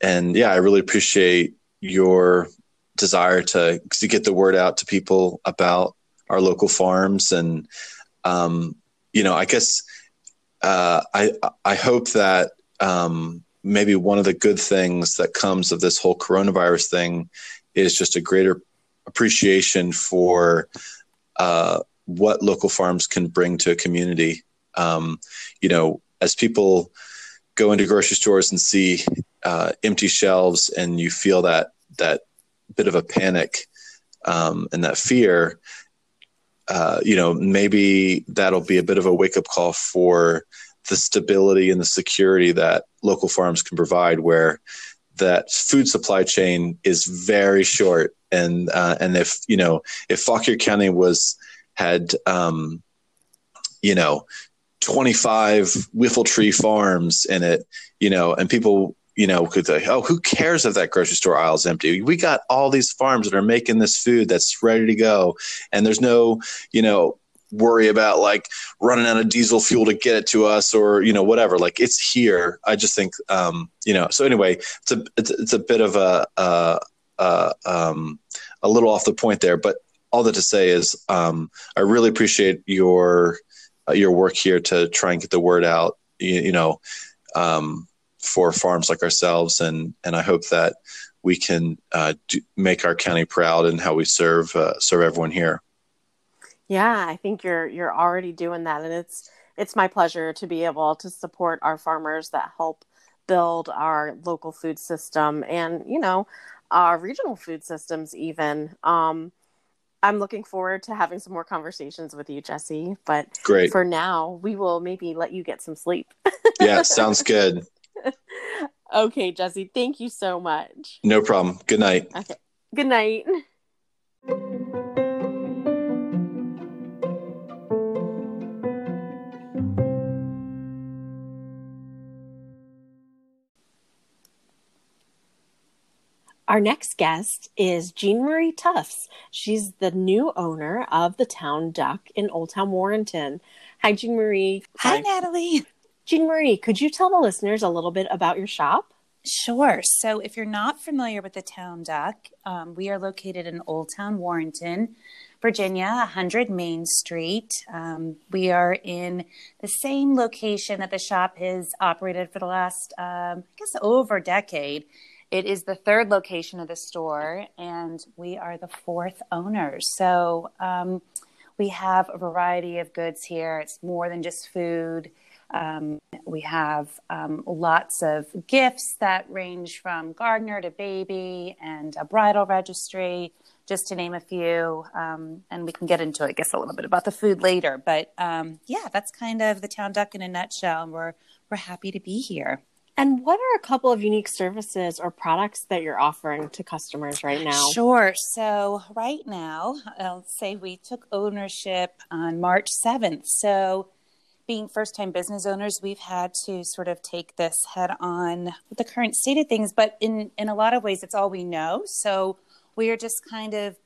and yeah, I really appreciate your desire to, to get the word out to people about our local farms. And, um, you know, I guess, uh, I, I hope that, um, maybe one of the good things that comes of this whole coronavirus thing is just a greater appreciation for, uh, what local farms can bring to a community. Um, you know, as people go into grocery stores and see uh, empty shelves, and you feel that that bit of a panic um, and that fear. Uh, you know, maybe that'll be a bit of a wake up call for the stability and the security that local farms can provide, where that food supply chain is very short. And uh, and if you know if Fauquier County was had um, you know 25 Whiffletree farms in it, you know, and people, you know, could say, oh, who cares if that grocery store aisle's empty? We got all these farms that are making this food that's ready to go. And there's no, you know, worry about like running out of diesel fuel to get it to us or, you know, whatever. Like it's here. I just think, um, you know, so anyway, it's a, it's, it's a bit of a, uh, uh, um, a little off the point there, but all that to say is um, I really appreciate your uh, your work here to try and get the word out. You, you know, um, for farms like ourselves, and and I hope that we can uh, do, make our county proud and how we serve uh, serve everyone here. Yeah, I think you're you're already doing that, and it's it's my pleasure to be able to support our farmers that help build our local food system and you know our regional food systems even um, I'm looking forward to having some more conversations with you, Jesse. But Great. for now, we will maybe let you get some sleep. yeah, sounds good. *laughs* okay, Jesse, thank you so much. No problem. Good night. Okay. Good night. Our next guest is Jean Marie Tufts. She's the new owner of the Town Duck in Old Town Warrenton. Hi, Jean Marie. Hi, Natalie. Jean Marie, could you tell the listeners a little bit about your shop? Sure. So, if you're not familiar with the Town Duck, um, we are located in Old Town Warrenton, Virginia, 100 Main Street. Um, we are in the same location that the shop has operated for the last, um, I guess, over a decade. It is the third location of the store, and we are the fourth owners. So um, we have a variety of goods here. It's more than just food. Um, we have um, lots of gifts that range from gardener to baby and a bridal registry, just to name a few. Um, and we can get into, I guess, a little bit about the food later. But um, yeah, that's kind of the town duck in a nutshell. And we're we're happy to be here. And what are a couple of unique services or products that you're offering to customers right now? Sure. So, right now, I'll say we took ownership on March 7th. So, being first time business owners, we've had to sort of take this head on with the current state of things. But in, in a lot of ways, it's all we know. So, we are just kind of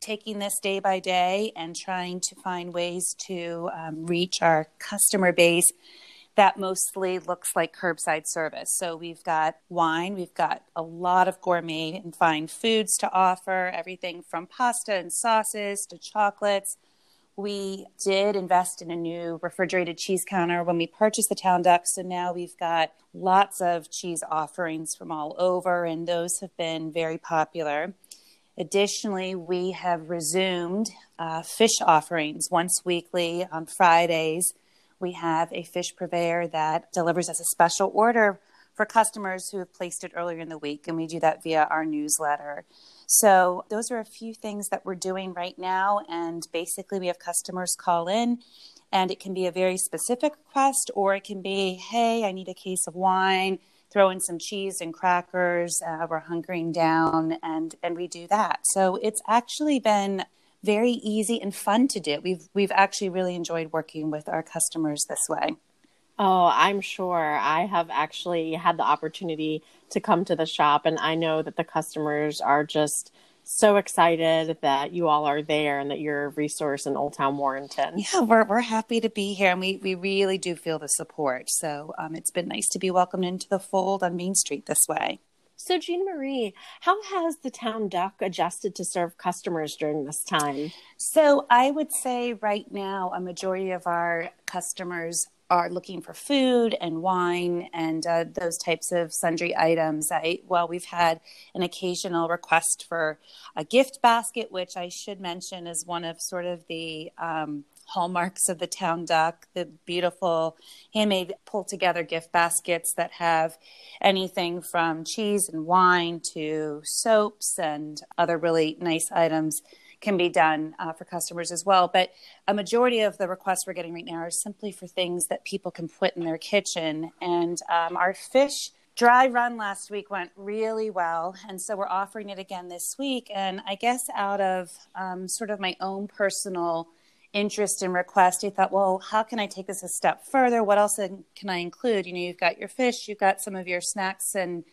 taking this day by day and trying to find ways to um, reach our customer base that mostly looks like curbside service. So we've got wine, we've got a lot of gourmet and fine foods to offer, everything from pasta and sauces to chocolates. We did invest in a new refrigerated cheese counter when we purchased the Town Duck. So now we've got lots of cheese offerings from all over, and those have been very popular. Additionally, we have resumed uh, fish offerings once weekly on Fridays we have a fish purveyor that delivers as a special order for customers who have placed it earlier in the week, and we do that via our newsletter. So, those are a few things that we're doing right now. And basically, we have customers call in, and it can be a very specific request, or it can be, hey, I need a case of wine, throw in some cheese and crackers. Uh, we're hunkering down, and, and we do that. So, it's actually been very easy and fun to do. We've we've actually really enjoyed working with our customers this way. Oh, I'm sure. I have actually had the opportunity to come to the shop, and I know that the customers are just so excited that you all are there and that you're a resource in Old Town Warrenton. Yeah, we're we're happy to be here, and we we really do feel the support. So um, it's been nice to be welcomed into the fold on Main Street this way. So, Jean Marie, how has the town duck adjusted to serve customers during this time? So, I would say right now, a majority of our customers are looking for food and wine and uh, those types of sundry items. I, well, we've had an occasional request for a gift basket, which I should mention is one of sort of the um, hallmarks of the town duck, the beautiful handmade pulled together gift baskets that have anything from cheese and wine to soaps and other really nice items can be done uh, for customers as well. But a majority of the requests we're getting right now are simply for things that people can put in their kitchen. And um, our fish dry run last week went really well. And so we're offering it again this week. And I guess out of um, sort of my own personal interest and request, he thought, well, how can I take this a step further? What else can I include? You know, you've got your fish, you've got some of your snacks, and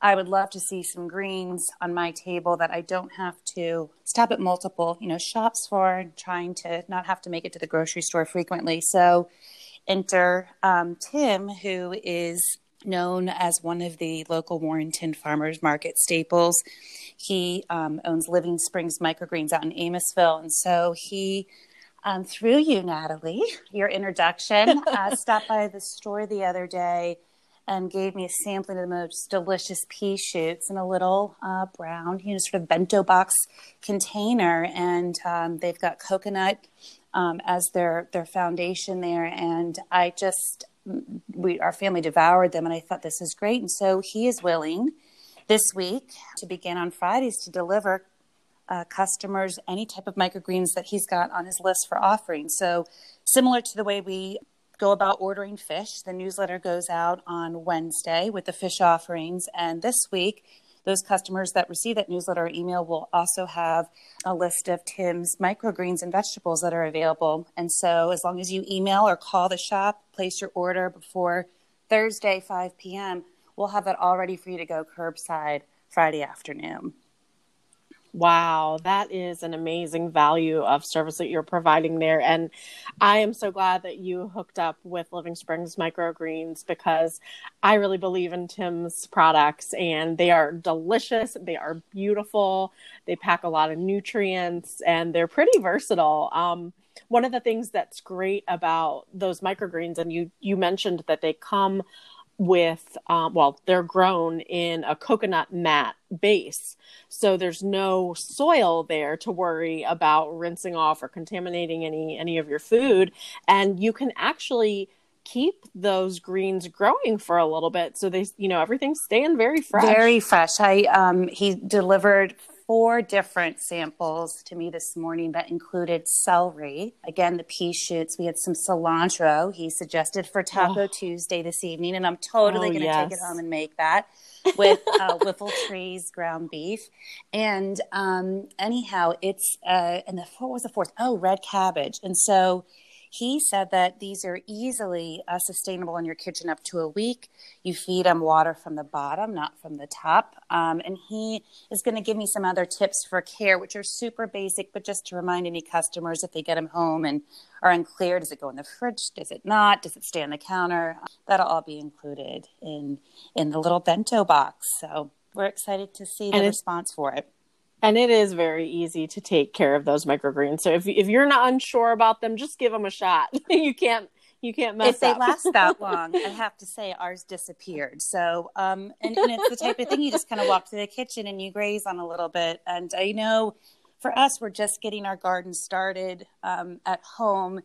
I would love to see some greens on my table that I don't have to stop at multiple, you know, shops for, trying to not have to make it to the grocery store frequently. So enter um, Tim, who is known as one of the local Warrenton farmers market staples. He um, owns Living Springs Microgreens out in Amissville, and so he um, through you, Natalie, your introduction, *laughs* uh, stopped by the store the other day and gave me a sampling of the most delicious pea shoots in a little uh, brown, you know, sort of bento box container. And um, they've got coconut um, as their their foundation there. And I just, we our family devoured them, and I thought this is great. And so he is willing this week to begin on Fridays to deliver uh, customers any type of microgreens that he's got on his list for offering. So, similar to the way we go about ordering fish. The newsletter goes out on Wednesday with the fish offerings. And this week, those customers that receive that newsletter or email will also have a list of Tim's microgreens and vegetables that are available. And so, as long as you email or call the shop, place your order before Thursday, 5 p.m., we'll have that all ready for you to go curbside Friday afternoon. Wow, that is an amazing value of service that you're providing there. And I am so glad that you hooked up with Living Springs Microgreens because I really believe in Tim's products and they are delicious, they are beautiful, they pack a lot of nutrients, and they're pretty versatile. Um, one of the things that's great about those microgreens, and you you mentioned that they come with um, well they're grown in a coconut mat base. So there's no soil there to worry about rinsing off or contaminating any any of your food. And you can actually keep those greens growing for a little bit so they you know everything's staying very fresh. Very fresh. I um he delivered four different samples to me this morning that included celery. Again, the pea shoots. We had some cilantro. He suggested for Taco oh. Tuesday this evening, and I'm totally oh, going to yes. take it home and make that with uh, Whiffle Trees ground beef. And um, anyhow, it's uh, and the what was the fourth? Oh, red cabbage. And so he said that these are easily uh, sustainable in your kitchen up to a week. You feed them water from the bottom, not from the top. Um, and he is going to give me some other tips for care, which are super basic, but just to remind any customers if they get them home and are unclear does it go in the fridge? Does it not? Does it stay on the counter? That'll all be included in, in the little bento box. So we're excited to see the response for it and it is very easy to take care of those microgreens. So if if you're not unsure about them, just give them a shot. *laughs* you can't you can't mess if they last *laughs* that long. I have to say ours disappeared. So um, and, and it's the type of thing you just kind of walk to the kitchen and you graze on a little bit. And I know for us, we're just getting our garden started um, at home.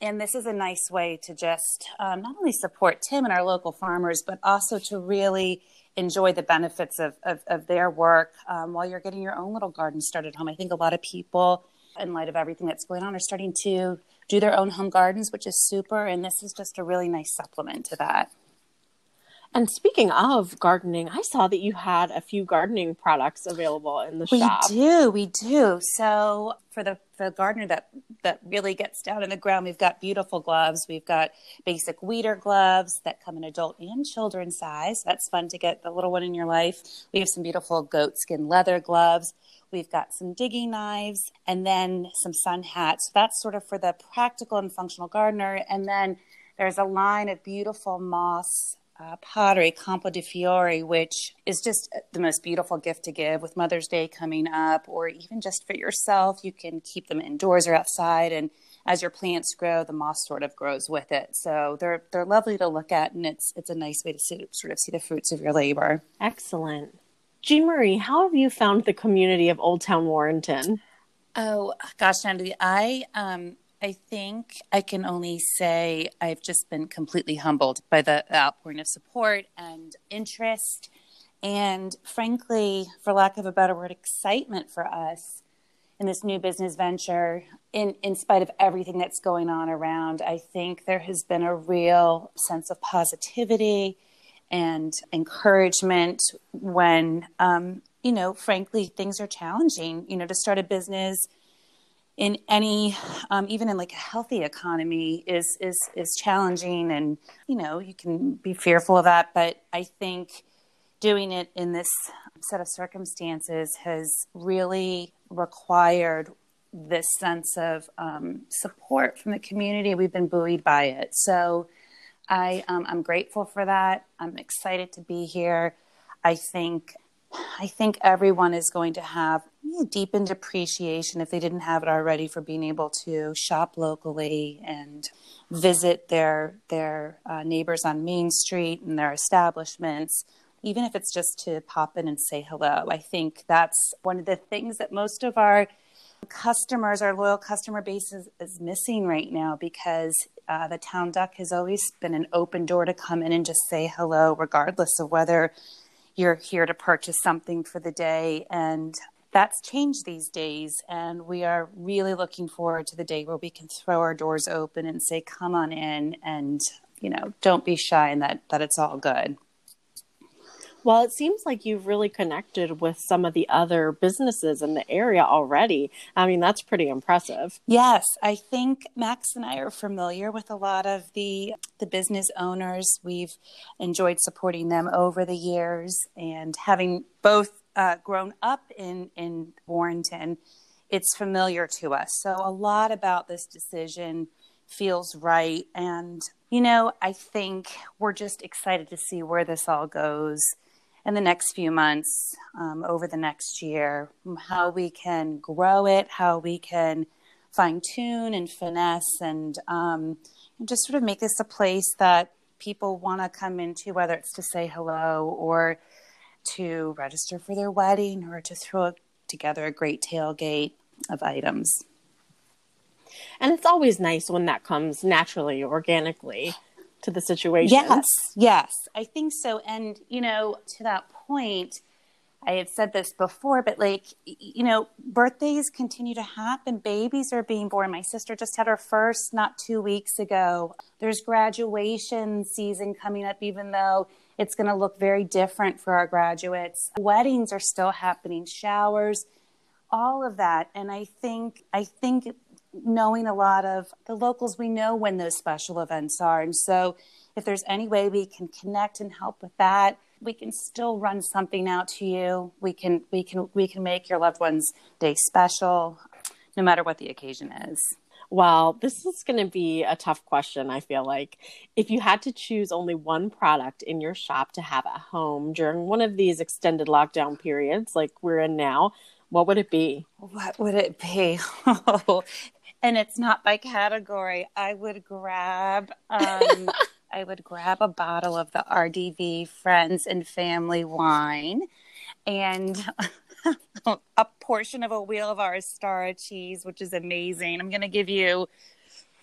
And this is a nice way to just um, not only support Tim and our local farmers, but also to really enjoy the benefits of, of, of their work um, while you're getting your own little garden started home. I think a lot of people, in light of everything that's going on, are starting to do their own home gardens, which is super. And this is just a really nice supplement to that. And speaking of gardening, I saw that you had a few gardening products available in the we shop. We do, we do. So for the for the gardener that that really gets down in the ground, we've got beautiful gloves. We've got basic weeder gloves that come in adult and children size. That's fun to get the little one in your life. We have some beautiful goat skin leather gloves. We've got some digging knives and then some sun hats. That's sort of for the practical and functional gardener. And then there's a line of beautiful moss uh, pottery, Campo de' Fiori, which is just the most beautiful gift to give with Mother's Day coming up, or even just for yourself. You can keep them indoors or outside, and as your plants grow, the moss sort of grows with it. So they're they're lovely to look at, and it's it's a nice way to see, sort of see the fruits of your labor. Excellent, Jean Marie. How have you found the community of Old Town Warrenton? Oh gosh, Natalie, I um, I think I can only say I've just been completely humbled by the outpouring of support and interest, and frankly, for lack of a better word, excitement for us in this new business venture. In, in spite of everything that's going on around, I think there has been a real sense of positivity and encouragement when, um, you know, frankly, things are challenging. You know, to start a business in any um, even in like a healthy economy is is is challenging and you know you can be fearful of that. But i think doing it in this set of circumstances has really required this sense of um, support from the community. We've been buoyed by it. So i um, i'm grateful for that. I'm excited to be here. I think I think everyone is going to have deepened appreciation if they didn't have it already for being able to shop locally and visit their their uh, neighbors on Main Street and their establishments, even if it's just to pop in and say hello. I think that's one of the things that most of our customers, our loyal customer base, is, is missing right now because uh, the town duck has always been an open door to come in and just say hello, regardless of whether you're here to purchase something for the day. And that's changed these days. And we are really looking forward to the day where we can throw our doors open and say, come on in and, you know, don't be shy and that, that it's all good. Well, it seems like you've really connected with some of the other businesses in the area already. I mean, that's pretty impressive. Yes, I think Max and I are familiar with a lot of the the business owners. We've enjoyed supporting them over the years and having both uh, grown up in in Warrenton, it's familiar to us. So a lot about this decision feels right and you know, I think we're just excited to see where this all goes in the next few months, um, over the next year, how we can grow it, how we can fine tune and finesse, and um, just sort of make this a place that people want to come into, whether it's to say hello or to register for their wedding or to throw together a great tailgate of items. And it's always nice when that comes naturally, organically to the situation. Yes, yes, I think so. And, you know, to that point, I have said this before, but like, you know, birthdays continue to happen. Babies are being born. My sister just had her first not two weeks ago. There's graduation season coming up, even though it's going to look very different for our graduates. Weddings are still happening, showers, all of that. And I think, I think knowing a lot of the locals, we know when those special events are. And so if there's any way we can connect and help with that, we can still run something out to you. We can we can we can make your loved one's day special no matter what the occasion is. Well, this is going to be a tough question, I feel like. If you had to choose only one product in your shop to have at home during one of these extended lockdown periods like we're in now, what would it be? What would it be? *laughs* Oh, and it's not by category. I would grab um, *laughs* I would grab a bottle of the RDV Friends and Family wine and *laughs* a portion of a wheel of our star cheese, which is amazing. I'm going to give you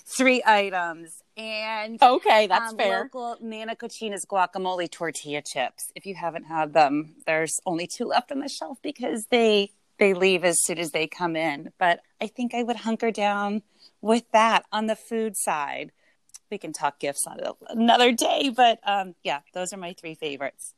three items. And okay, that's um, fair. Local Nana Cochina's guacamole tortilla chips. If you haven't had them, there's only two left on the shelf because they they leave as soon as they come in. But I think I would hunker down with that on the food side. We can talk gifts on another day, but um, yeah, those are my three favorites.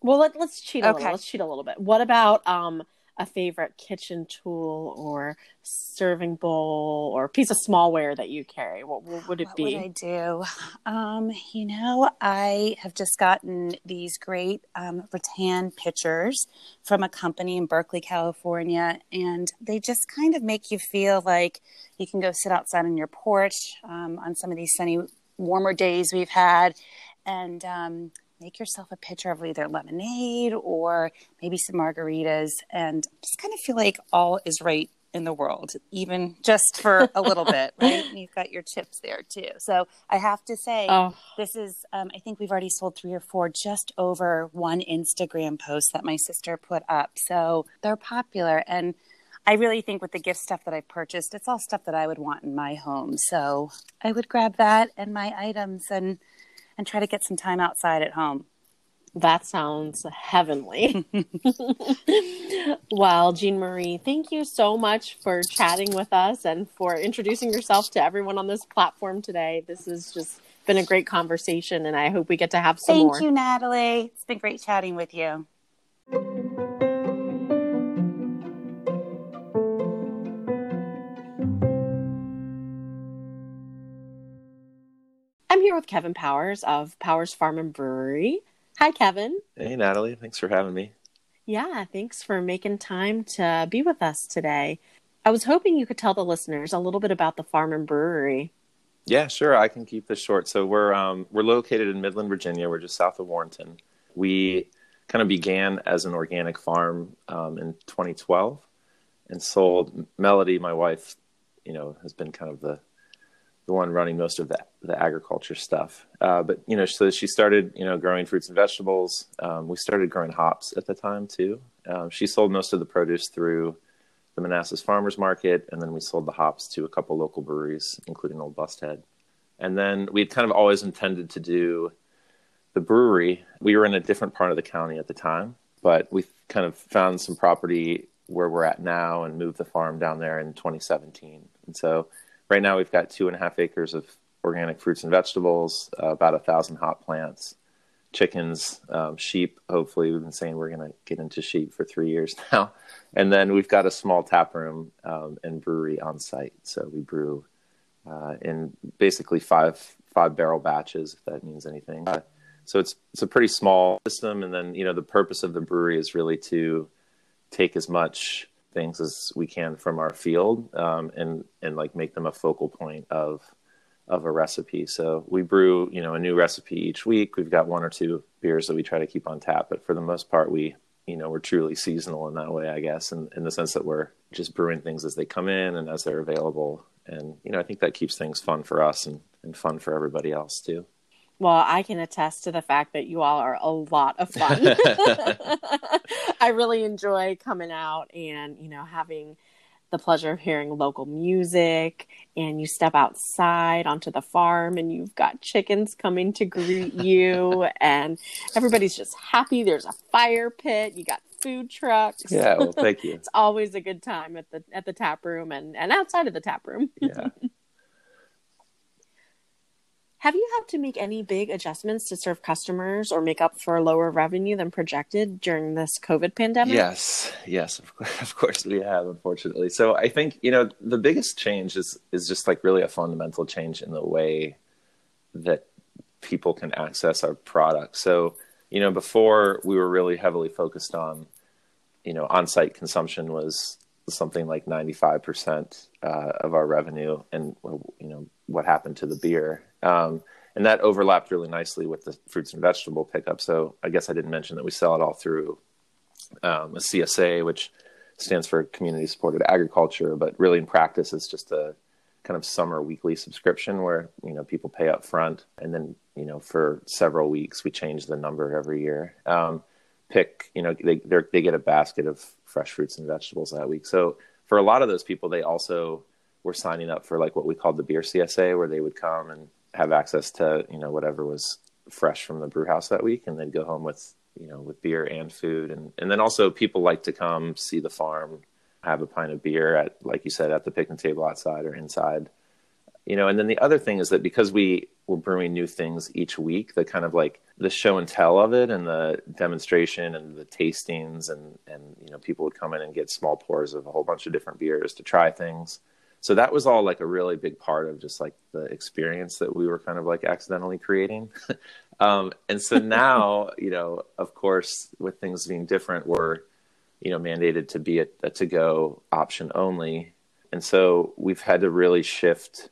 Well, let, us cheat a okay. little. Let's cheat a little bit. What about um, a favorite kitchen tool or serving bowl or piece of smallware that you carry? What, what would it what be? What would I do? Um, you know, I have just gotten these great um, rattan pitchers from a company in Berkeley, California, and they just kind of make you feel like you can go sit outside on your porch um, on some of these sunny, warmer days we've had, and um, make yourself a pitcher of either lemonade or maybe some margaritas and just kind of feel like all is right in the world, even just for a little *laughs* bit, right? And you've got your chips there too. So I have to say, oh. this is, um, I think we've already sold three or four just over one Instagram post that my sister put up. So they're popular. And I really think with the gift stuff that I've purchased, it's all stuff that I would want in my home. So I would grab that and my items and and try to get some time outside at home. That sounds heavenly. *laughs* well, Jean Marie, thank you so much for chatting with us and for introducing yourself to everyone on this platform today. This has just been a great conversation, and I hope we get to have some thank more. Thank you, Natalie. It's been great chatting with you. I'm here with Kevin Powers of Powers Farm and Brewery. Hi, Kevin. Hey, Natalie. Thanks for having me. Yeah, thanks for making time to be with us today. I was hoping you could tell the listeners a little bit about the farm and brewery. Yeah, sure. I can keep this short. So we're um, we're located in Midland, Virginia. We're just south of Warrenton. We kind of began as an organic farm um, in 2012 and sold. Melody, my wife, you know, has been kind of the the one running most of the, the agriculture stuff. Uh, but you know, so she started you know growing fruits and vegetables. Um, we started growing hops at the time too. Um, she sold most of the produce through the Manassas Farmers Market, and then we sold the hops to a couple local breweries, including Old Bust Head. And then we'd kind of always intended to do the brewery. We were in a different part of the county at the time, but we kind of found some property where we're at now and moved the farm down there in 2017. And so right now we've got two and a half acres of organic fruits and vegetables, uh, about a thousand hop plants, chickens, um, sheep. Hopefully, we've been saying we're going to get into sheep for three years *laughs* now, and then we've got a small tap room um, and brewery on site. So we brew uh, in basically five five barrel batches, if that means anything. Uh, so it's it's a pretty small system, and then you know the purpose of the brewery is really to take as much things as we can from our field um, and and like make them a focal point of of a recipe. So we brew, you know, a new recipe each week. We've got one or two beers that we try to keep on tap, but for the most part, we, you know, we're truly seasonal in that way, I guess, in, in the sense that we're just brewing things as they come in and as they're available. And, you know, I think that keeps things fun for us and, and fun for everybody else too. Well, I can attest to the fact that you all are a lot of fun. *laughs* *laughs* I really enjoy coming out and, you know, having the pleasure of hearing local music and you step outside onto the farm and you've got chickens coming to greet *laughs* you and everybody's just happy. There's a fire pit. You got food trucks. Yeah well thank you. It's always a good time at the at the tap room and and outside of the tap room. Yeah Have you had to make any big adjustments to serve customers or make up for lower revenue than projected during this COVID pandemic? Yes, yes, of course, *laughs* of course we have, unfortunately. So I think you know the biggest change is is just like really a fundamental change in the way that people can access our product. So you know before we were really heavily focused on you know on-site consumption was something like 95% uh, of our revenue and you know what happened to the beer um, and that overlapped really nicely with the fruits and vegetable pickup. So I guess I didn't mention that we sell it all through um, a CSA, which stands for Community Supported Agriculture, but really in practice it's just a kind of summer weekly subscription where you know people pay up front and then you know for several weeks we change the number every year. Um, pick you know they they get a basket of fresh fruits and vegetables that week. So for a lot of those people, they also were signing up for like what we called the beer CSA, where they would come and have access to you know whatever was fresh from the brew house that week, and then go home with you know with beer and food, and and then also people like to come see the farm, have a pint of beer at like you said at the picnic table outside or inside, you know. And then the other thing is that because we were brewing new things each week, the kind of like the show and tell of it, and the demonstration and the tastings, and and you know people would come in and get small pours of a whole bunch of different beers to try things so that was all like a really big part of just like the experience that we were kind of like accidentally creating *laughs* um, and so *laughs* now you know of course with things being different we're you know mandated to be a, a to go option only and so we've had to really shift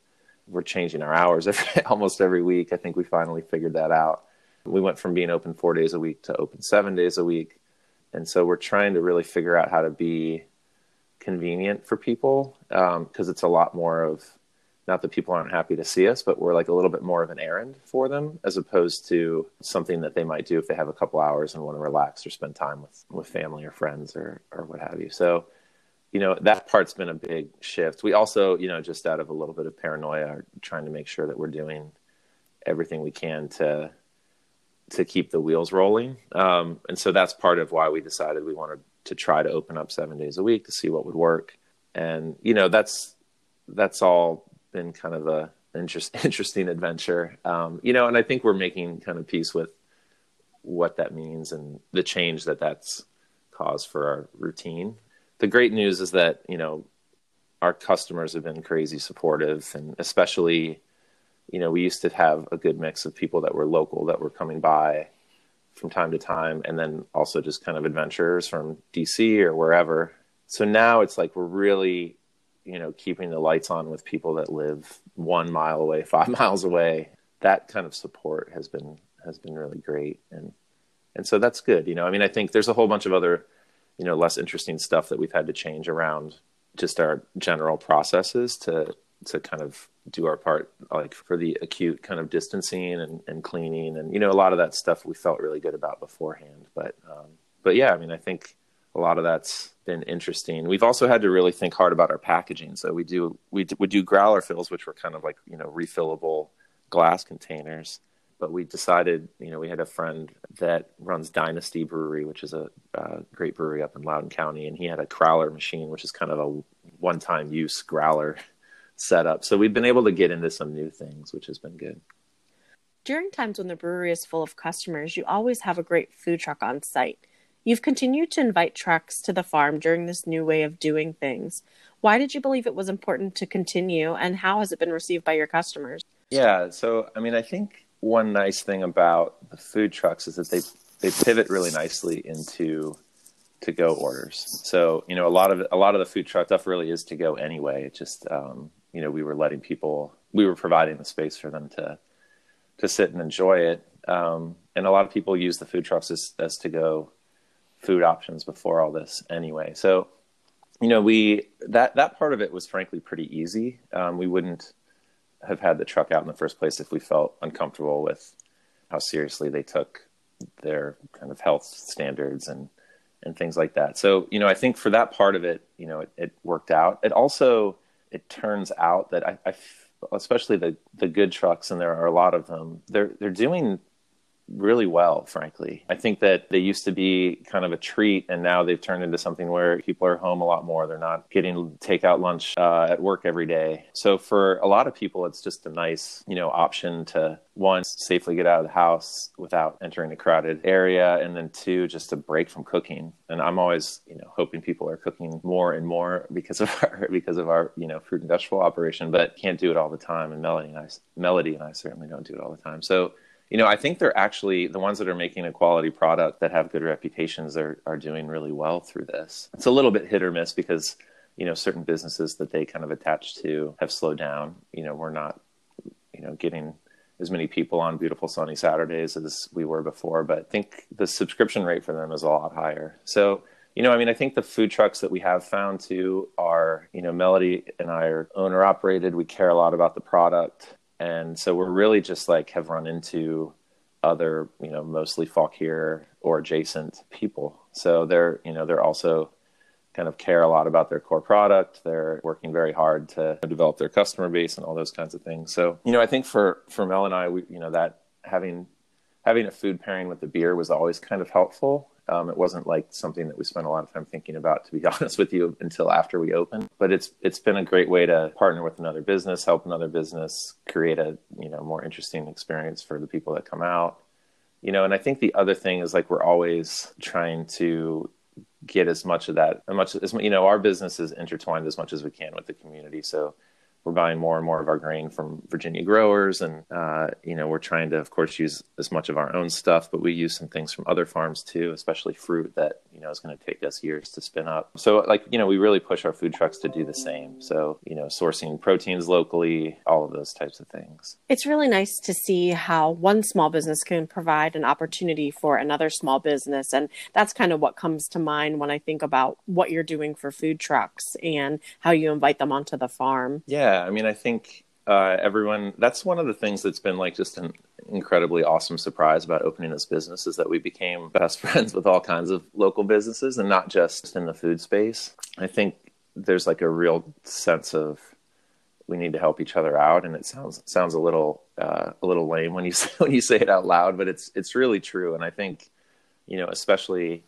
we're changing our hours *laughs* every, almost every week. I think we finally figured that out. We went from being open four days a week to open seven days a week. And so we're trying to really figure out how to be convenient for people because um, it's a lot more of not that people aren't happy to see us, but we're like a little bit more of an errand for them as opposed to something that they might do if they have a couple hours and want to relax or spend time with, with family or friends or, or what have you. So, you know, that part's been a big shift. We also, you know, just out of a little bit of paranoia are trying to make sure that we're doing everything we can to to keep the wheels rolling. Um, and so that's part of why we decided we wanted to try to open up seven days a week to see what would work. And you know that's that's all been kind of a interest, *laughs* interesting adventure. Um, you know, and I think we're making kind of peace with what that means and the change that that's caused for our routine. The great news is that you know our customers have been crazy supportive, and especially you know we used to have a good mix of people that were local that were coming by from time to time, and then also just kind of adventurers from DC or wherever. So now it's like we're really, you know, keeping the lights on with people that live one mile away, *laughs* five miles away. That kind of support has been has been really great, and and so that's good. You know, I mean, I think there's a whole bunch of other, you know, less interesting stuff that we've had to change around just our general processes to to kind of do our part like for the acute kind of distancing and, and cleaning and you know a lot of that stuff we felt really good about beforehand. But um, but yeah i mean i think a lot of that's been interesting. We've also had to really think hard about our packaging. So we do we would do growler fills which were kind of like you know refillable glass containers but we decided, you know, we had a friend that runs Dynasty Brewery, which is a, a great brewery up in Loudoun County, and he had a crowler machine, which is kind of a one-time use growler *laughs* setup. So we've been able to get into some new things, which has been good. During times when the brewery is full of customers, you always have a great food truck on site. You've continued to invite trucks to the farm during this new way of doing things. Why did you believe it was important to continue, and how has it been received by your customers? Yeah, so I mean, I think one nice thing about the food trucks is that they they pivot really nicely into to go orders. So you know, a lot of a lot of the food truck stuff really is to go anyway. It just um, you know, we were letting people, we were providing the space for them to to sit and enjoy it. Um, and a lot of people use the food trucks as, as to go food options before all this anyway. So you know, we that that part of it was frankly pretty easy. Um, we wouldn't have had the truck out in the first place if we felt uncomfortable with how seriously they took their kind of health standards and and things like that. So you know, I think for that part of it, you know, it, it worked out. It also it turns out that I, I especially the the good trucks, and there are a lot of them. They're they're doing really well, frankly. I think that they used to be kind of a treat, and now they've turned into something where people are home a lot more. They're not getting takeout lunch uh, at work every day. So for a lot of people, it's just a nice, you know, option to one safely get out of the house without entering a crowded area, and then two just a break from cooking. And I'm always, you know, hoping people are cooking more and more because of *laughs* our because of our, you know, fruit and vegetable operation, but can't do it all the time. And Melody and I, Melody and I certainly don't do it all the time. So you know, I think they're actually the ones that are making a quality product that have good reputations are are doing really well through this. It's a little bit hit or miss because you know certain businesses that they kind of attach to have slowed down. You know, we're not you know getting as many people on beautiful sunny Saturdays as we were before, but I think the subscription rate for them is a lot higher. So you know, I mean, I think the food trucks that we have found too are, you know, Melody and I are owner operated. We care a lot about the product and so we're really just like have run into other you know mostly Fauquier or adjacent people. So they're you know they're also kind of care a lot about their core product. They're working very hard to develop their customer base and all those kinds of things. So you know i think for for mel and i we you know that having having a food pairing with the beer was always kind of helpful um, it wasn't like something that we spent a lot of time thinking about, to be *laughs* honest with you, until after we opened. But it's it's been a great way to partner with another business, help another business, create a you know more interesting experience for the people that come out. You know, and I think the other thing is like we're always trying to get as much of that, as much as you know, our business is intertwined as much as we can with the community. So we're buying more and more of our grain from Virginia growers, and uh, you know we're trying to, of course, use as much of our own stuff, but we use some things from other farms too, especially fruit that you know is going to take us years to spin up. So, like you know, we really push our food trucks to do the same. So, you know, sourcing proteins locally, all of those types of things. It's really nice to see how one small business can provide an opportunity for another small business, and that's kind of what comes to mind when I think about what you're doing for food trucks and how you invite them onto the farm. Yeah yeah, I mean, I think uh, everyone. That's one of the things that's been like just an incredibly awesome surprise about opening this business is that we became best *laughs* friends with all kinds of local businesses and not just in the food space. I think there's like a real sense of we need to help each other out, and it sounds sounds a little uh, a little lame when you *laughs* say, when you say it out loud, but it's it's really true. And I think you know, especially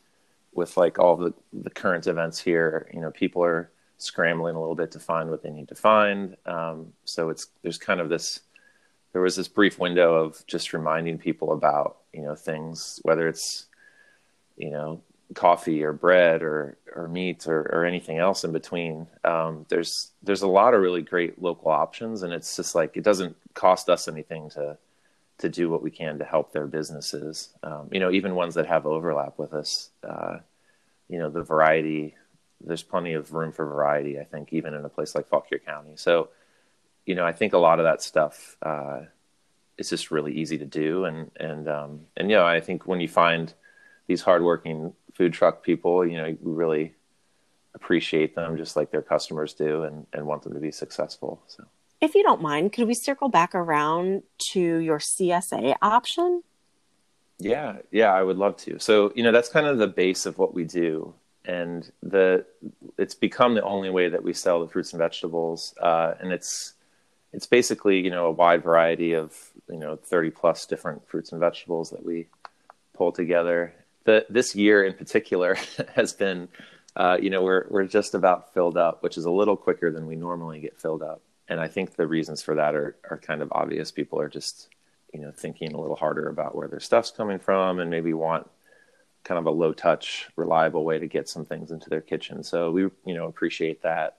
with like all the the current events here, you know, people are scrambling a little bit to find what they need to find. Um, so it's there's kind of this there was this brief window of just reminding people about you know things whether it's you know coffee or bread or or meat or, or anything else in between. Um, there's there's a lot of really great local options, and it's just like it doesn't cost us anything to to do what we can to help their businesses. Um, you know, even ones that have overlap with us. Uh, you know, the variety there's plenty of room for variety. I think even in a place like Fauquier County. So, you know, I think a lot of that stuff uh, is just really easy to do, and and um, and you know, I think when you find these hardworking food truck people, you know, we really appreciate them just like their customers do, and and want them to be successful. So. If you don't mind, could we circle back around to your CSA option? Yeah, yeah, I would love to. So, you know, that's kind of the base of what we do and the it's become the only way that we sell the fruits and vegetables uh, and it's it's basically you know a wide variety of you know 30 plus different fruits and vegetables that we pull together. The, this year in particular *laughs* has been, uh, you know, we're we're just about filled up, which is a little quicker than we normally get filled up. And I think the reasons for that are are kind of obvious. People are just, you know, thinking a little harder about where their stuff's coming from, and maybe want kind of a low touch, reliable way to get some things into their kitchen. So we, you know, appreciate that.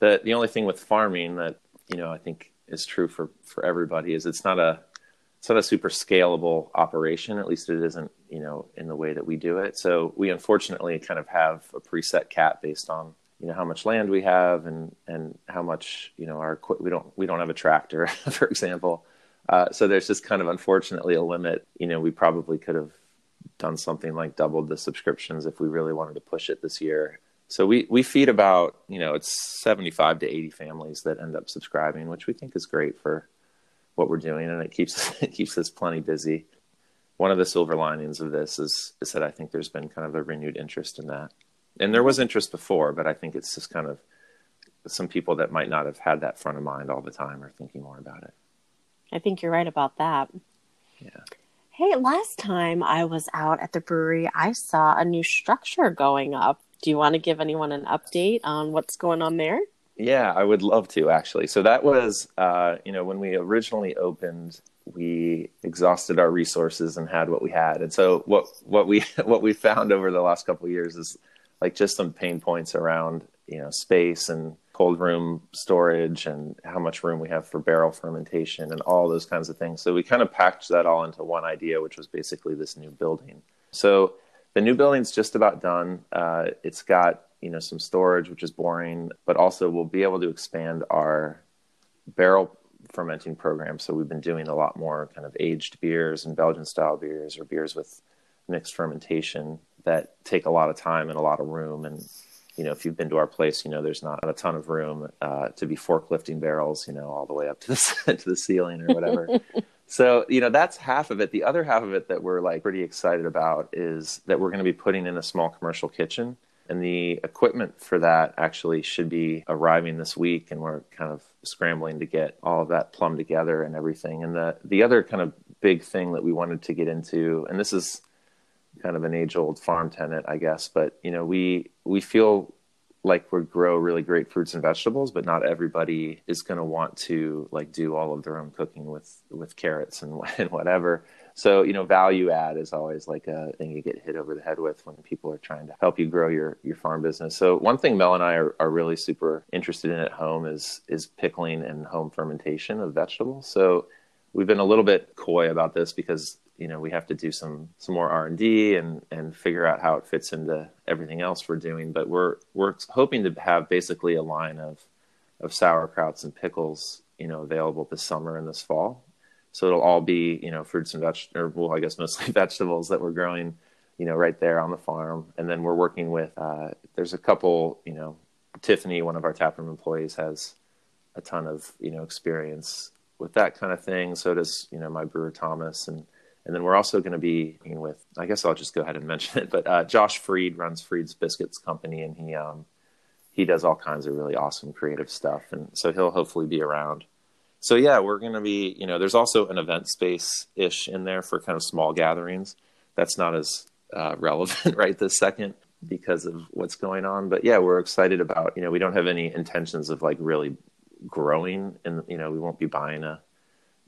The the only thing with farming that you know I think is true for for everybody is it's not a it's not a super scalable operation. At least it isn't, you know, in the way that we do it. So we unfortunately kind of have a preset cap based on you know how much land we have and and how much you know our we don't we don't have a tractor, *laughs* for example. Uh, so there's just kind of unfortunately a limit. You know, we probably could have done something like doubled the subscriptions if we really wanted to push it this year. So we we feed about you know it's 75 to 80 families that end up subscribing, which we think is great for what we're doing, and it keeps *laughs* it keeps us plenty busy. One of the silver linings of this is is that I think there's been kind of a renewed interest in that, and there was interest before, but I think it's just kind of some people that might not have had that front of mind all the time are thinking more about it. I think you're right about that. Yeah. Hey, last time I was out at the brewery, I saw a new structure going up. Do you want to give anyone an update on what's going on there? Yeah, I would love to actually. So that was, uh, you know, when we originally opened, we exhausted our resources and had what we had. And so what what we *laughs* what we found over the last couple of years is like just some pain points around, you know, space and cold room storage and how much room we have for barrel fermentation and all those kinds of things. So we kind of packed that all into one idea, which was basically this new building. So the new building's just about done. Uh, it's got you know some storage, which is boring, but also we'll be able to expand our barrel fermenting program. So we've been doing a lot more kind of aged beers and Belgian style beers or beers with mixed fermentation that take a lot of time and a lot of room. And you know, if you've been to our place, you know there's not a ton of room uh, to be forklifting barrels, you know, all the way up to the *laughs* to the ceiling or whatever. *laughs* so you know that's half of it. The other half of it that we're like pretty excited about is that we're going to be putting in a small commercial kitchen and the equipment for that actually should be arriving this week, and we're kind of scrambling to get all of that plumbed together and everything. And the the other kind of big thing that we wanted to get into, and this is kind of an age old farm tenant, I guess, but you know, we we feel like we grow really great fruits and vegetables, but not everybody is going to want to like do all of their own cooking with with carrots and, *laughs* and whatever. So, you know, value add is always like a thing you get hit over the head with when people are trying to help you grow your, your farm business. So one thing Mel and I are, are really super interested in at home is is pickling and home fermentation of vegetables. So we've been a little bit coy about this because you know we have to do some some more R and D and and figure out how it fits into everything else we're doing. But we're we're hoping to have basically a line of of sauerkrauts and pickles you know available this summer and this fall so it'll all be, you know, fruits and vegetables, well, I guess mostly *laughs* vegetables that we're growing, you know, right there on the farm. And then we're working with, uh, there's a couple, you know, Tiffany, one of our taproom employees, has a ton of, you know, experience with that kind of thing. So does, you know, my brewer Thomas. And, and then we're also going to be with, I guess I'll just go ahead and *laughs* mention it, but uh, Josh Freed runs Freed's Biscuits Company, and he, um, he does all kinds of really awesome creative stuff. And so he'll hopefully be around so yeah, we're going to be, you know, there's also an event space ish in there for kind of small gatherings. That's not as uh, *laughs* relevant right this second because of what's going on. But yeah, we're excited about, you know, we don't have any intentions of like really growing and, you know, we won't be buying a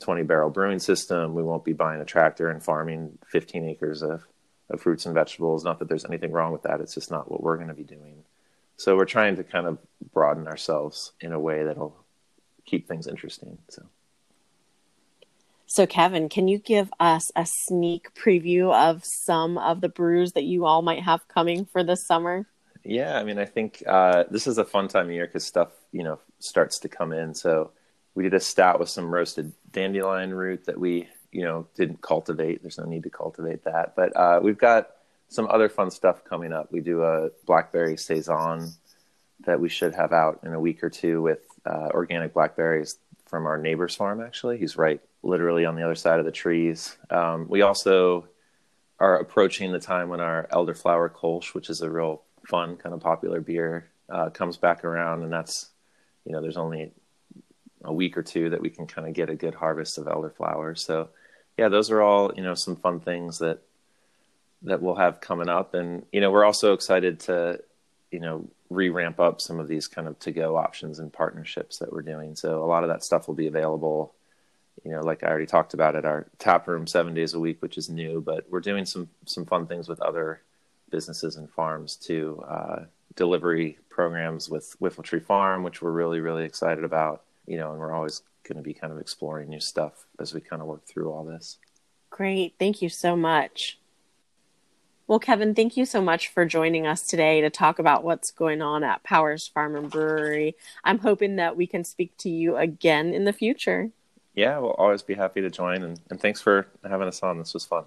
20 barrel brewing system. We won't be buying a tractor and farming 15 acres of, of fruits and vegetables. Not that there's anything wrong with that. It's just not what we're going to be doing. So we're trying to kind of broaden ourselves in a way that'll keep things interesting. So. So, Kevin, can you give us a sneak preview of some of the brews that you all might have coming for this summer? Yeah, I mean, I think uh, this is a fun time of year because stuff, you know, starts to come in. So, we did a stout with some roasted dandelion root that we, you know, didn't cultivate. There's no need to cultivate that, but uh, we've got some other fun stuff coming up. We do a blackberry saison that we should have out in a week or two with uh, organic blackberries from our neighbor's farm. Actually, he's right, literally on the other side of the trees. Um, we also are approaching the time when our elderflower kolsch, which is a real fun kind of popular beer, uh, comes back around, and that's you know there's only a week or two that we can kind of get a good harvest of elderflowers. So, yeah, those are all you know some fun things that that we'll have coming up, and you know we're also excited to you know re ramp up some of these kind of to go options and partnerships that we're doing. So a lot of that stuff will be available. You know, like I already talked about at our tap room seven days a week, which is new, but we're doing some some fun things with other businesses and farms too. Uh, delivery programs with Whiffletree Farm, which we're really really excited about you know, and we're always going to be kind of exploring new stuff as we kind of work through all this. Great. Thank you so much. Well, Kevin, thank you so much for joining us today to talk about what's going on at Powers Farm and Brewery. I'm hoping that we can speak to you again in the future. Yeah, we'll always be happy to join. And, and thanks for having us on. This was fun.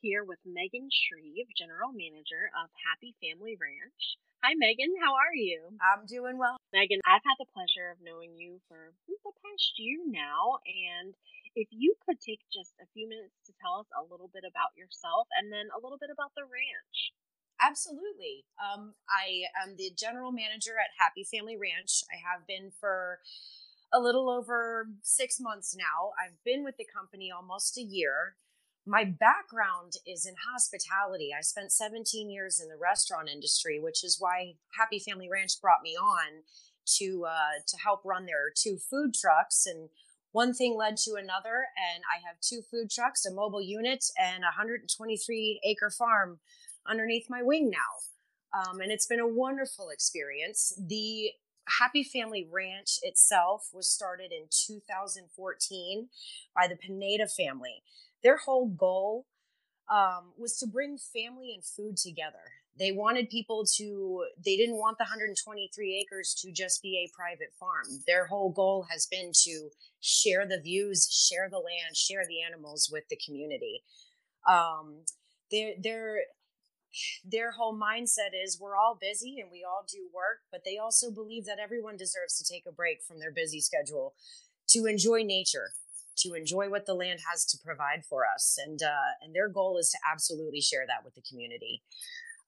Here with Megan Shreve, General Manager of Happy Family Ranch. Hi, Megan. How are you? I'm doing well. Megan, I've had the pleasure of knowing you for the past year now. And if you could take just a few minutes to tell us a little bit about yourself and then a little bit about the ranch. Absolutely. Um, I am the general manager at Happy Family Ranch. I have been for a little over six months now. I've been with the company almost a year my background is in hospitality. I spent 17 years in the restaurant industry, which is why Happy Family Ranch brought me on to uh, to help run their two food trucks. And one thing led to another, and I have two food trucks, a mobile unit, and a 123 acre farm underneath my wing now. Um, and it's been a wonderful experience. The Happy Family Ranch itself was started in 2014 by the Pineda family their whole goal um, was to bring family and food together. They wanted people to, they didn't want the 123 acres to just be a private farm. Their whole goal has been to share the views, share the land, share the animals with the community. Um, their, their, their whole mindset is we're all busy and we all do work, but they also believe that everyone deserves to take a break from their busy schedule to enjoy nature, to enjoy what the land has to provide for us. And, uh, and their goal is to absolutely share that with the community.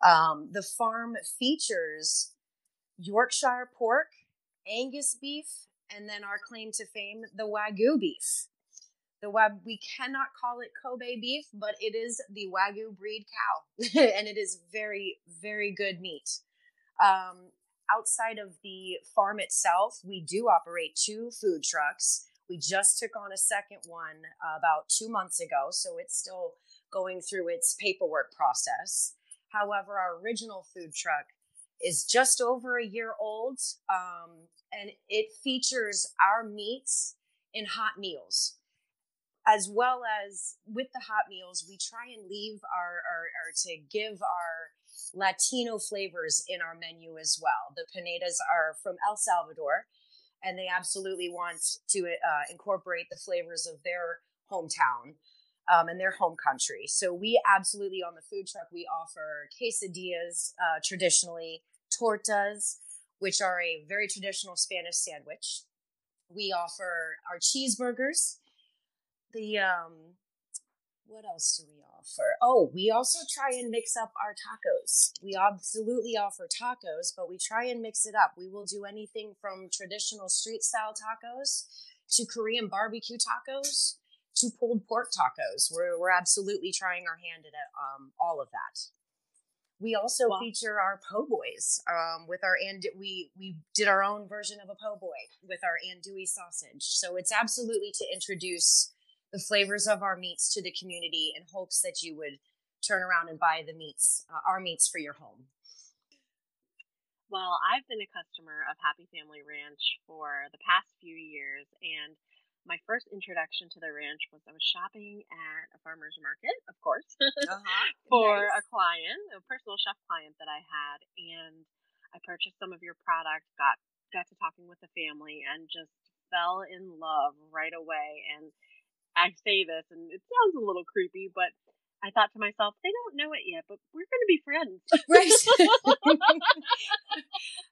Um, the farm features Yorkshire pork, Angus beef, and then our claim to fame, the Wagyu beef. The web we cannot call it Kobe beef, but it is the Wagyu breed cow, *laughs* and it is very, very good meat. Um, outside of the farm itself, we do operate two food trucks. We just took on a second one uh, about two months ago, so it's still going through its paperwork process. However, our original food truck is just over a year old, um, and it features our meats in hot meals. As well as with the hot meals, we try and leave our, our, our to give our Latino flavors in our menu as well. The Pinedas are from El Salvador, and they absolutely want to uh, incorporate the flavors of their hometown um, and their home country. So we absolutely on the food truck we offer quesadillas uh, traditionally, tortas, which are a very traditional Spanish sandwich. We offer our cheeseburgers, the um, what else do we offer? Oh, we also try and mix up our tacos. We absolutely offer tacos, but we try and mix it up. We will do anything from traditional street style tacos to Korean barbecue tacos to pulled pork tacos. We're, we're absolutely trying our hand at um, all of that. We also wow. feature our po' boys um, with our and we we did our own version of a po' boy with our andouille sausage. So it's absolutely to introduce the flavors of our meats to the community in hopes that you would turn around and buy the meats, uh, our meats for your home. Well, I've been a customer of Happy Family Ranch for the past few years, and my first introduction to the ranch was I was shopping at a farmer's market, of course, *laughs* uh-huh. for nice. a client, a personal chef client that I had, and I purchased some of your product, got got to talking with the family, and just fell in love right away. And I say this and it sounds a little creepy, but I thought to myself, they don't know it yet, but we're going to be friends. *laughs* Right. *laughs*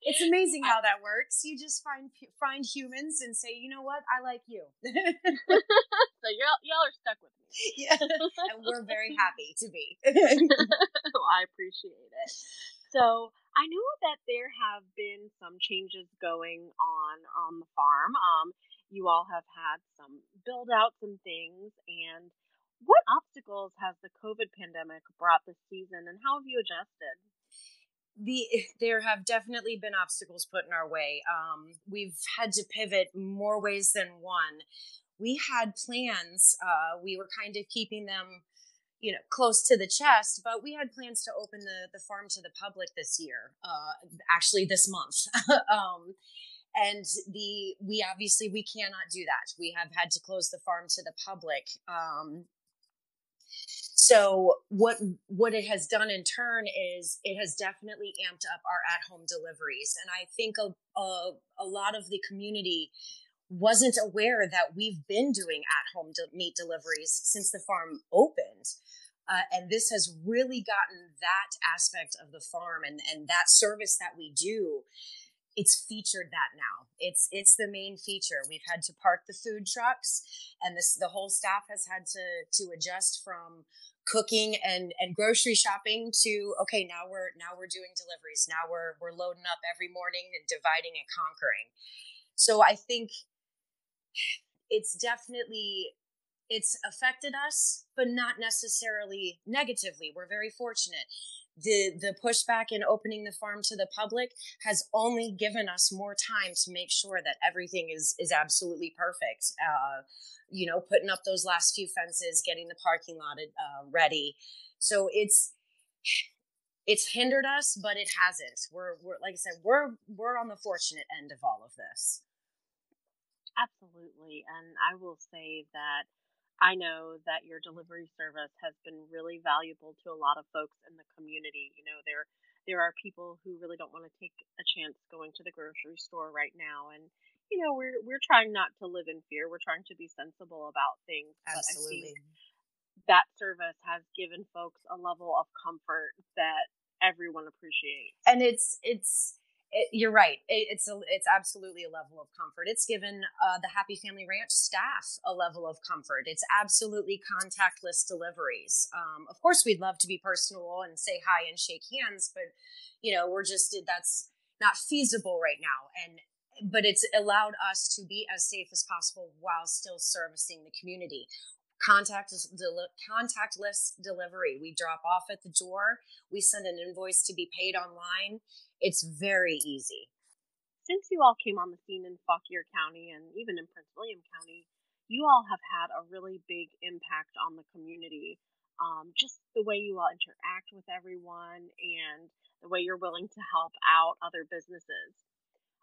it's amazing how that works. You just find find humans and say, you know what, I like you. *laughs* so y'all, y'all are stuck with me. Yeah. and we're very happy to be. well, I appreciate it. So I know that there have been some changes going on on the farm. Um, you all have had some build outs and things, and what obstacles has the COVID pandemic brought this season, and how have you adjusted? the *laughs* there have definitely been obstacles put in our way. Um, we've had to pivot more ways than one. We had plans. Uh, we were kind of keeping them, you know, close to the chest, but we had plans to open the the farm to the public this year. Uh, actually, this month. *laughs* um, and the we obviously we cannot do that. We have had to close the farm to the public. Um, so what what it has done in turn is it has definitely amped up our at home deliveries and i think a, a, a lot of the community wasn't aware that we've been doing at home de- meat deliveries since the farm opened uh, and this has really gotten that aspect of the farm and, and that service that we do it's featured that now. It's it's the main feature. We've had to park the food trucks, and this the whole staff has had to to adjust from cooking and and grocery shopping to okay now we're now we're doing deliveries now we're we're loading up every morning and dividing and conquering so i think it's definitely it's affected us but not necessarily negatively we're very fortunate the the pushback in opening the farm to the public has only given us more time to make sure that everything is is absolutely perfect. Uh, you know, putting up those last few fences, getting the parking lot uh, ready. So it's it's hindered us, but it hasn't. We're we're like I said, we're we're on the fortunate end of all of this. Absolutely, and I will say that I know that your delivery service has been really valuable to a lot of folks in the community. You know, there there are people who really don't want to take a chance going to the grocery store right now and you know, we're we're trying not to live in fear. We're trying to be sensible about things. Absolutely. that service has given folks a level of comfort that everyone appreciates. And it's it's it, you're right. It, it's a, it's absolutely a level of comfort. It's given uh, the Happy Family Ranch staff a level of comfort. It's absolutely contactless deliveries. Um, of course, we'd love to be personal and say hi and shake hands, but you know, we're just that's not feasible right now. And but it's allowed us to be as safe as possible while still servicing the community. Contactless, del- contactless delivery. We drop off at the door. We send an invoice to be paid online it's very easy. Since you all came on the scene in Fauquier County and even in Prince William County, you all have had a really big impact on the community. Um, just the way you all interact with everyone and the way you're willing to help out other businesses.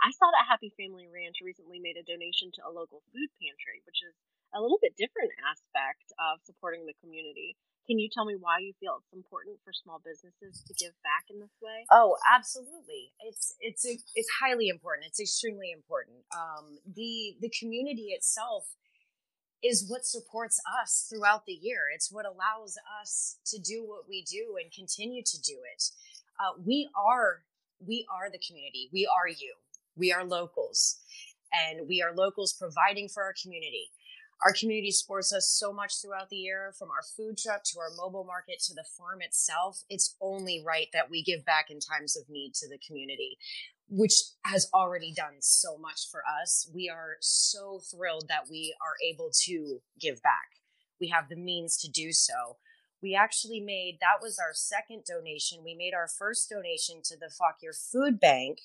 I saw that Happy Family Ranch recently made a donation to a local food pantry, which is a little bit different aspect of supporting the community. Can you tell me why you feel it's important for small businesses to give back in this way? Oh, absolutely. It's it's it's highly important. It's extremely important. Um, the the community itself is what supports us throughout the year. It's what allows us to do what we do and continue to do it. Uh, we are we are the community. We are you. We are locals, and we are locals providing for our community. Our community supports us so much throughout the year, from our food truck to our mobile market to the farm itself. It's only right that we give back in times of need to the community, which has already done so much for us. We are so thrilled that we are able to give back. We have the means to do so. We actually made that was our second donation. We made our first donation to the Fauquier Food Bank.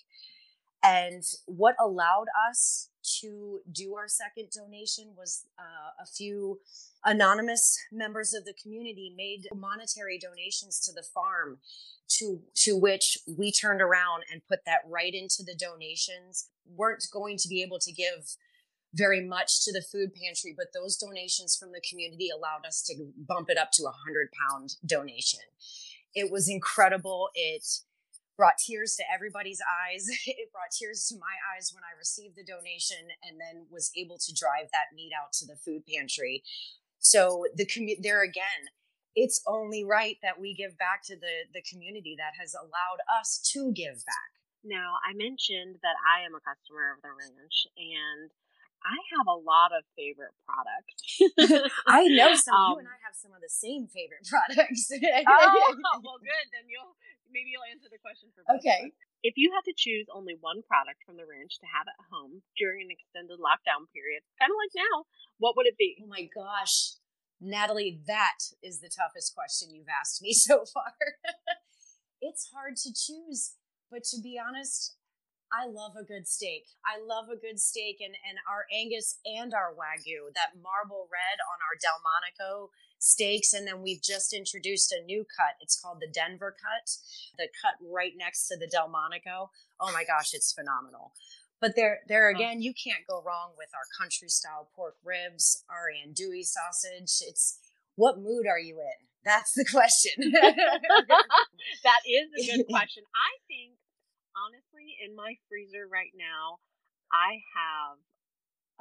And what allowed us to do our second donation was uh, a few anonymous members of the community made monetary donations to the farm to to which we turned around and put that right into the donations. Weren't going to be able to give very much to the food pantry but those donations from the community allowed us to bump it up to a 100 pound donation. It was incredible. It brought tears to everybody's eyes. *laughs* It brought tears to my eyes when I received the donation and then was able to drive that meat out to the food pantry. So the commu- there again, it's only right that we give back to the the community that has allowed us to give back. Now, I mentioned that I am a customer of the ranch and I have a lot of favorite products. *laughs* I know some. *laughs* Um, you and I have some of the same favorite products. oh, well, good. Then you'll maybe you'll answer the question for both. Okay. If you had to choose only one product from the ranch to have at home during an extended lockdown period, kind of like now, what would it be? Oh my gosh, Natalie, that is the toughest question you've asked me *laughs* so far. it's hard to choose, but to be honest, I love a good steak. I love a good steak and, and our Angus and our Wagyu, that marble red on our Delmonico steaks. And then we've just introduced a new cut. It's called the Denver cut, the cut right next to the Delmonico. Oh my gosh, it's phenomenal. But there, there again, you can't go wrong with our country style pork ribs, our andouille sausage. It's what mood are you in? That's the question. *laughs* that is a good *laughs* question. I think honestly, in my freezer right now, I have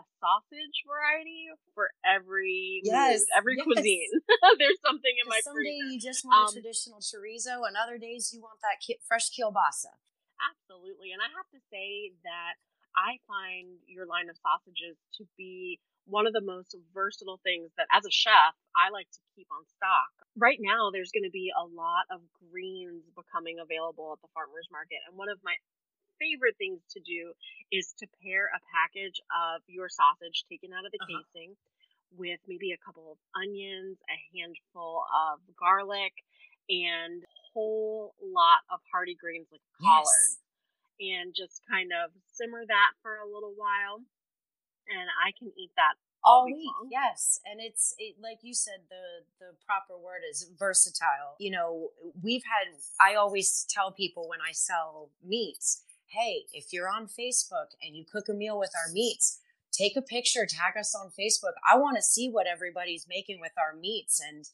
a sausage variety for every yes, mood, every yes. cuisine. *laughs* There's something in my someday freezer. you just want um, a traditional chorizo, and other days you want that ki- fresh kielbasa. Absolutely, and I have to say that I find your line of sausages to be one of the most versatile things that as a chef I like to keep on stock. Right now there's going to be a lot of greens becoming available at the farmers market and one of my favorite things to do is to pair a package of your sausage taken out of the uh-huh. casing with maybe a couple of onions, a handful of garlic, and a whole lot of hearty greens like collards. Yes. And just kind of simmer that for a little while and I can eat that all, all week. Yes, and it's it, like you said. The the proper word is versatile. You know, we've had. I always tell people when I sell meats, hey, if you're on Facebook and you cook a meal with our meats, take a picture, tag us on Facebook. I want to see what everybody's making with our meats and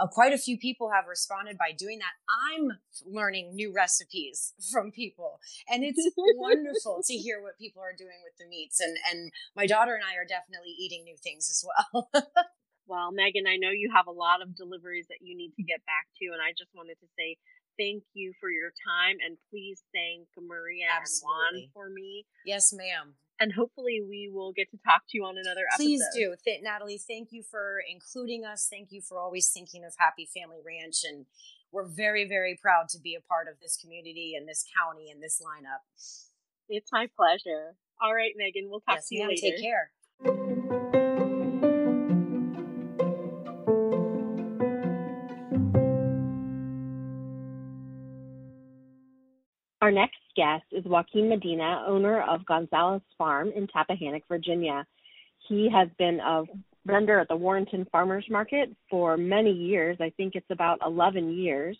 uh, quite a few people have responded by doing that. I'm learning new recipes *laughs* from people, and it's wonderful to *laughs* hear what people are doing with the meats. And and my daughter and I are definitely eating new things as well. *laughs* well, Megan, I know you have a lot of deliveries that you need to get back to, and I just wanted to say thank you for your time, and please thank Maria Absolutely. and Juan for me. Yes, ma'am and hopefully we will get to talk to you on another episode. Please do. Th- Natalie, thank you for including us. Thank you for always thinking of Happy Family Ranch. And we're very, very proud to be a part of this community and this county and this lineup. It's my pleasure. All right, Megan, we'll talk yes, to you later. Take care. Our next guest is Joaquin Medina, owner of Gonzalez Farm in Tappahannock, Virginia. He has been a vendor at the Warrenton Farmers Market for many years. I think it's about 11 years.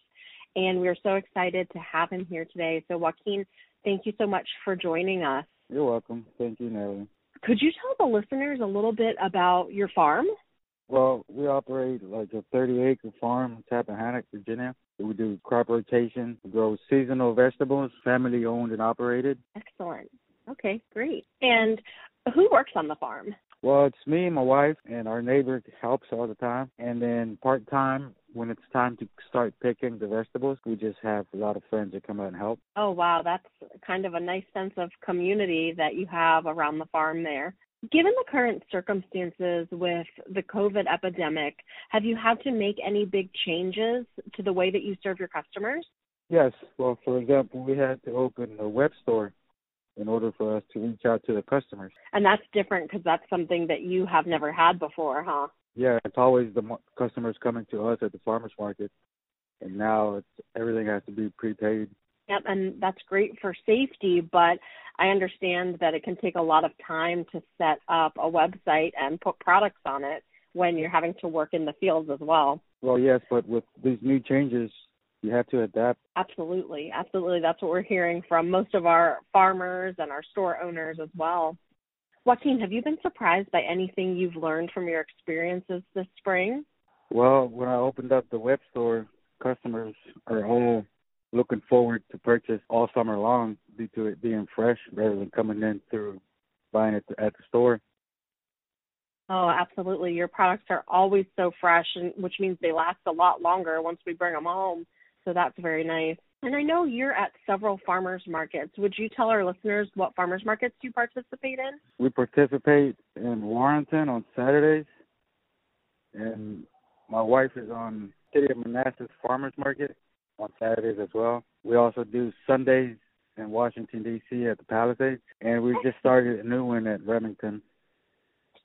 And we're so excited to have him here today. So, Joaquin, thank you so much for joining us. You're welcome. Thank you, Nellie. Could you tell the listeners a little bit about your farm? Well, we operate like a 30 acre farm in Tappahannock, Virginia. We do crop rotation, we grow seasonal vegetables, family owned and operated. Excellent. Okay, great. And who works on the farm? Well, it's me and my wife, and our neighbor helps all the time. And then part time, when it's time to start picking the vegetables, we just have a lot of friends that come out and help. Oh, wow. That's kind of a nice sense of community that you have around the farm there. Given the current circumstances with the COVID epidemic, have you had to make any big changes to the way that you serve your customers? Yes. Well, for example, we had to open a web store in order for us to reach out to the customers. And that's different because that's something that you have never had before, huh? Yeah, it's always the customers coming to us at the farmers market, and now it's everything has to be prepaid. Yep, and that's great for safety, but I understand that it can take a lot of time to set up a website and put products on it when you're having to work in the fields as well. Well, yes, but with these new changes, you have to adapt. Absolutely. Absolutely. That's what we're hearing from most of our farmers and our store owners as well. Joaquin, have you been surprised by anything you've learned from your experiences this spring? Well, when I opened up the web store, customers are all looking forward to purchase all summer long due to it being fresh rather than coming in through buying it at the store. Oh, absolutely. Your products are always so fresh, and which means they last a lot longer once we bring them home. So that's very nice. And I know you're at several farmers markets. Would you tell our listeners what farmers markets you participate in? We participate in Warrenton on Saturdays, and my wife is on City of Manassas Farmers Market on Saturdays as well. We also do Sundays in Washington D.C. at the Palisades, and we just started a new one at Remington.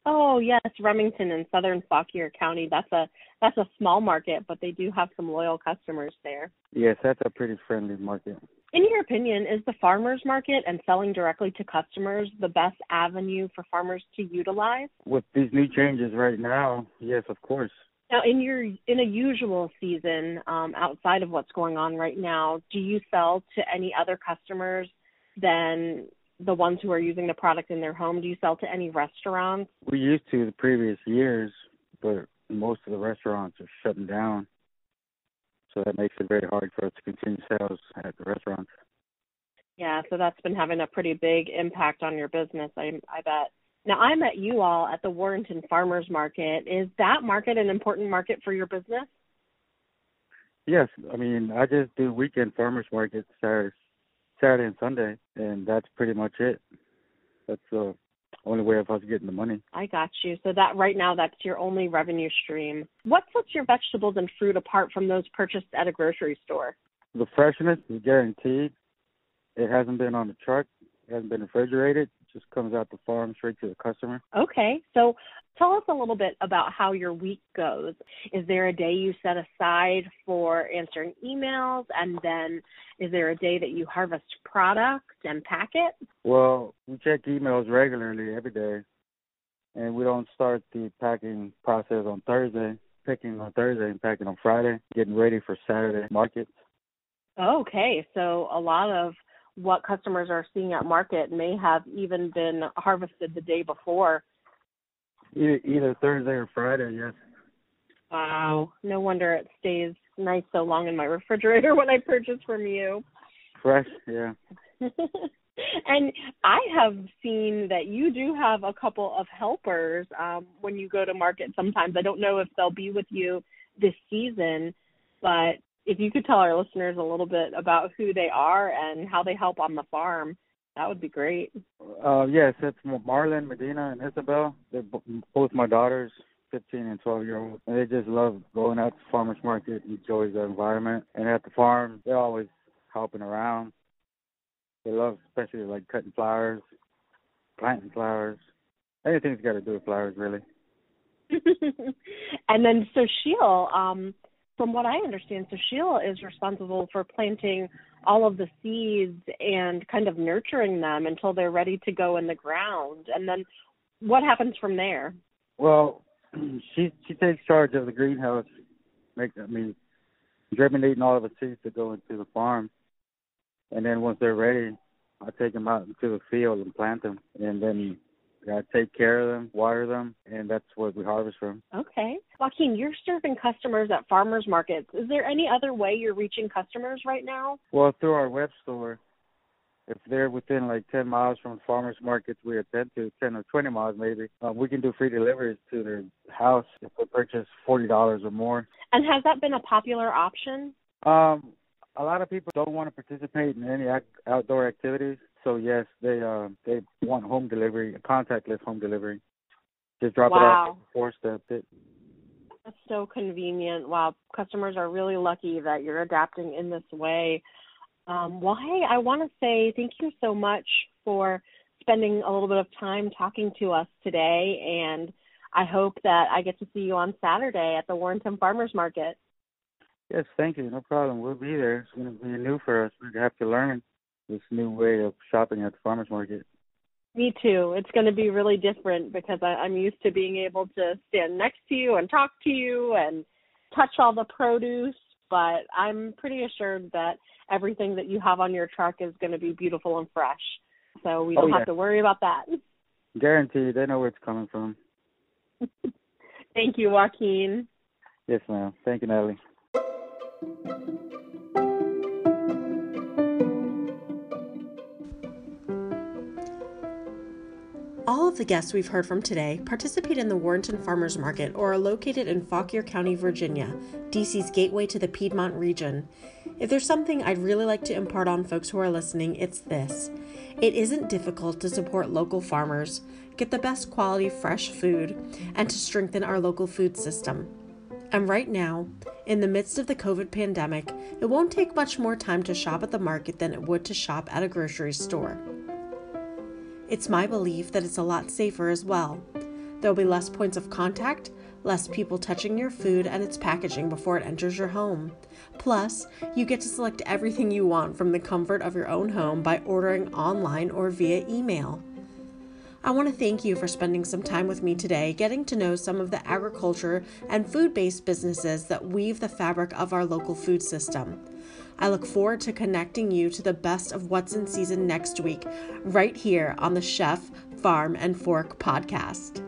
Oh yes, Remington in southern Fauquier County. That's a that's a small market, but they do have some loyal customers there. Yes, that's a pretty friendly market. In your opinion, is the farmers market and selling directly to customers the best avenue for farmers to utilize? With these new changes right now, yes, of course. Now, in your in a usual season, um, outside of what's going on right now, do you sell to any other customers than the ones who are using the product in their home? Do you sell to any restaurants? We used to the previous years, but most of the restaurants are shutting down. So that makes it very hard for us to continue sales at the restaurants. Yeah, so that's been having a pretty big impact on your business, I I bet. Now I met you all at the Warrenton Farmers Market. Is that market an important market for your business? Yes, I mean I just do weekend farmers markets Saturday, Saturday and Sunday, and that's pretty much it. That's the only way of us getting the money. I got you. So that right now that's your only revenue stream. What sets your vegetables and fruit apart from those purchased at a grocery store? The freshness is guaranteed. It hasn't been on the truck. It hasn't been refrigerated. Just comes out the farm straight to the customer. Okay. So tell us a little bit about how your week goes. Is there a day you set aside for answering emails and then is there a day that you harvest product and pack it? Well, we check emails regularly every day, and we don't start the packing process on Thursday. Picking on Thursday and packing on Friday, getting ready for Saturday markets. Okay, so a lot of what customers are seeing at market may have even been harvested the day before. Either, Thursday or Friday, yes. Wow, no wonder it stays nice so long in my refrigerator *laughs* when I purchase from you. Fresh, yeah. *laughs* and I have seen that you do have a couple of helpers um, when you go to market sometimes. I don't know if they'll be with you this season, but if you could tell our listeners a little bit about who they are and how they help on the farm, that would be great. Uh, yes, it's Marlon, Medina, and Isabel. They're both my daughters, 15 and 12 year old. And they just love going out to the farmers market, enjoy the environment. And at the farm, they're always helping around. They love especially like cutting flowers, planting flowers. Anything's got to do with flowers, really. *laughs* and then so Sheil, um, from what I understand, so Sheila is responsible for planting all of the seeds and kind of nurturing them until they're ready to go in the ground. And then what happens from there? Well, *clears throat* she she takes charge of the greenhouse, make I mean, germinating all of the seeds that go into the farm, and then once they're ready, I take them out into the field and plant them, and then I take care of them, water them, and that's what we harvest from. Okay. Joaquin, you're serving customers at farmers markets. Is there any other way you're reaching customers right now? Well, through our web store. If they're within like 10 miles from farmers markets, we attend to 10 or 20 miles maybe. Um, we can do free deliveries to their house if they purchase $40 or more. And has that been a popular option? Um, a lot of people don't want to participate in any ac- outdoor activities, so yes, they uh, they want home delivery, contactless home delivery. Just drop wow. it off at the doorstep. It, That's so convenient. Wow, customers are really lucky that you're adapting in this way. Um, well, hey, I want to say thank you so much for spending a little bit of time talking to us today, and I hope that I get to see you on Saturday at the Warrenton Farmers Market. Yes, thank you. No problem. We'll be there. It's going to be new for us. We have to learn this new way of shopping at the farmers market. Me too. It's going to be really different because I, I'm used to being able to stand next to you and talk to you and touch all the produce. But I'm pretty assured that everything that you have on your truck is going to be beautiful and fresh. So we oh, don't oh, yeah. have to worry about that. Guaranteed. They know where it's coming from. *laughs* Thank you, Joaquin. Yes, ma'am. Thank you, Natalie. All of the guests we've heard from today participate in the Warrenton Farmers Market or are located in Fauquier County, Virginia, DC's gateway to the Piedmont region. If there's something I'd really like to impart on folks who are listening, it's this. It isn't difficult to support local farmers, get the best quality fresh food, and to strengthen our local food system. And right now, in the midst of the COVID pandemic, it won't take much more time to shop at the market than it would to shop at a grocery store. It's my belief that it's a lot safer as well. There'll be less points of contact, less people touching your food and its packaging before it enters your home. Plus, you get to select everything you want from the comfort of your own home by ordering online or via email. I want to thank you for spending some time with me today, getting to know some of the agriculture and food based businesses that weave the fabric of our local food system. I look forward to connecting you to the best of what's in season next week, right here on the Chef, Farm, and Fork podcast.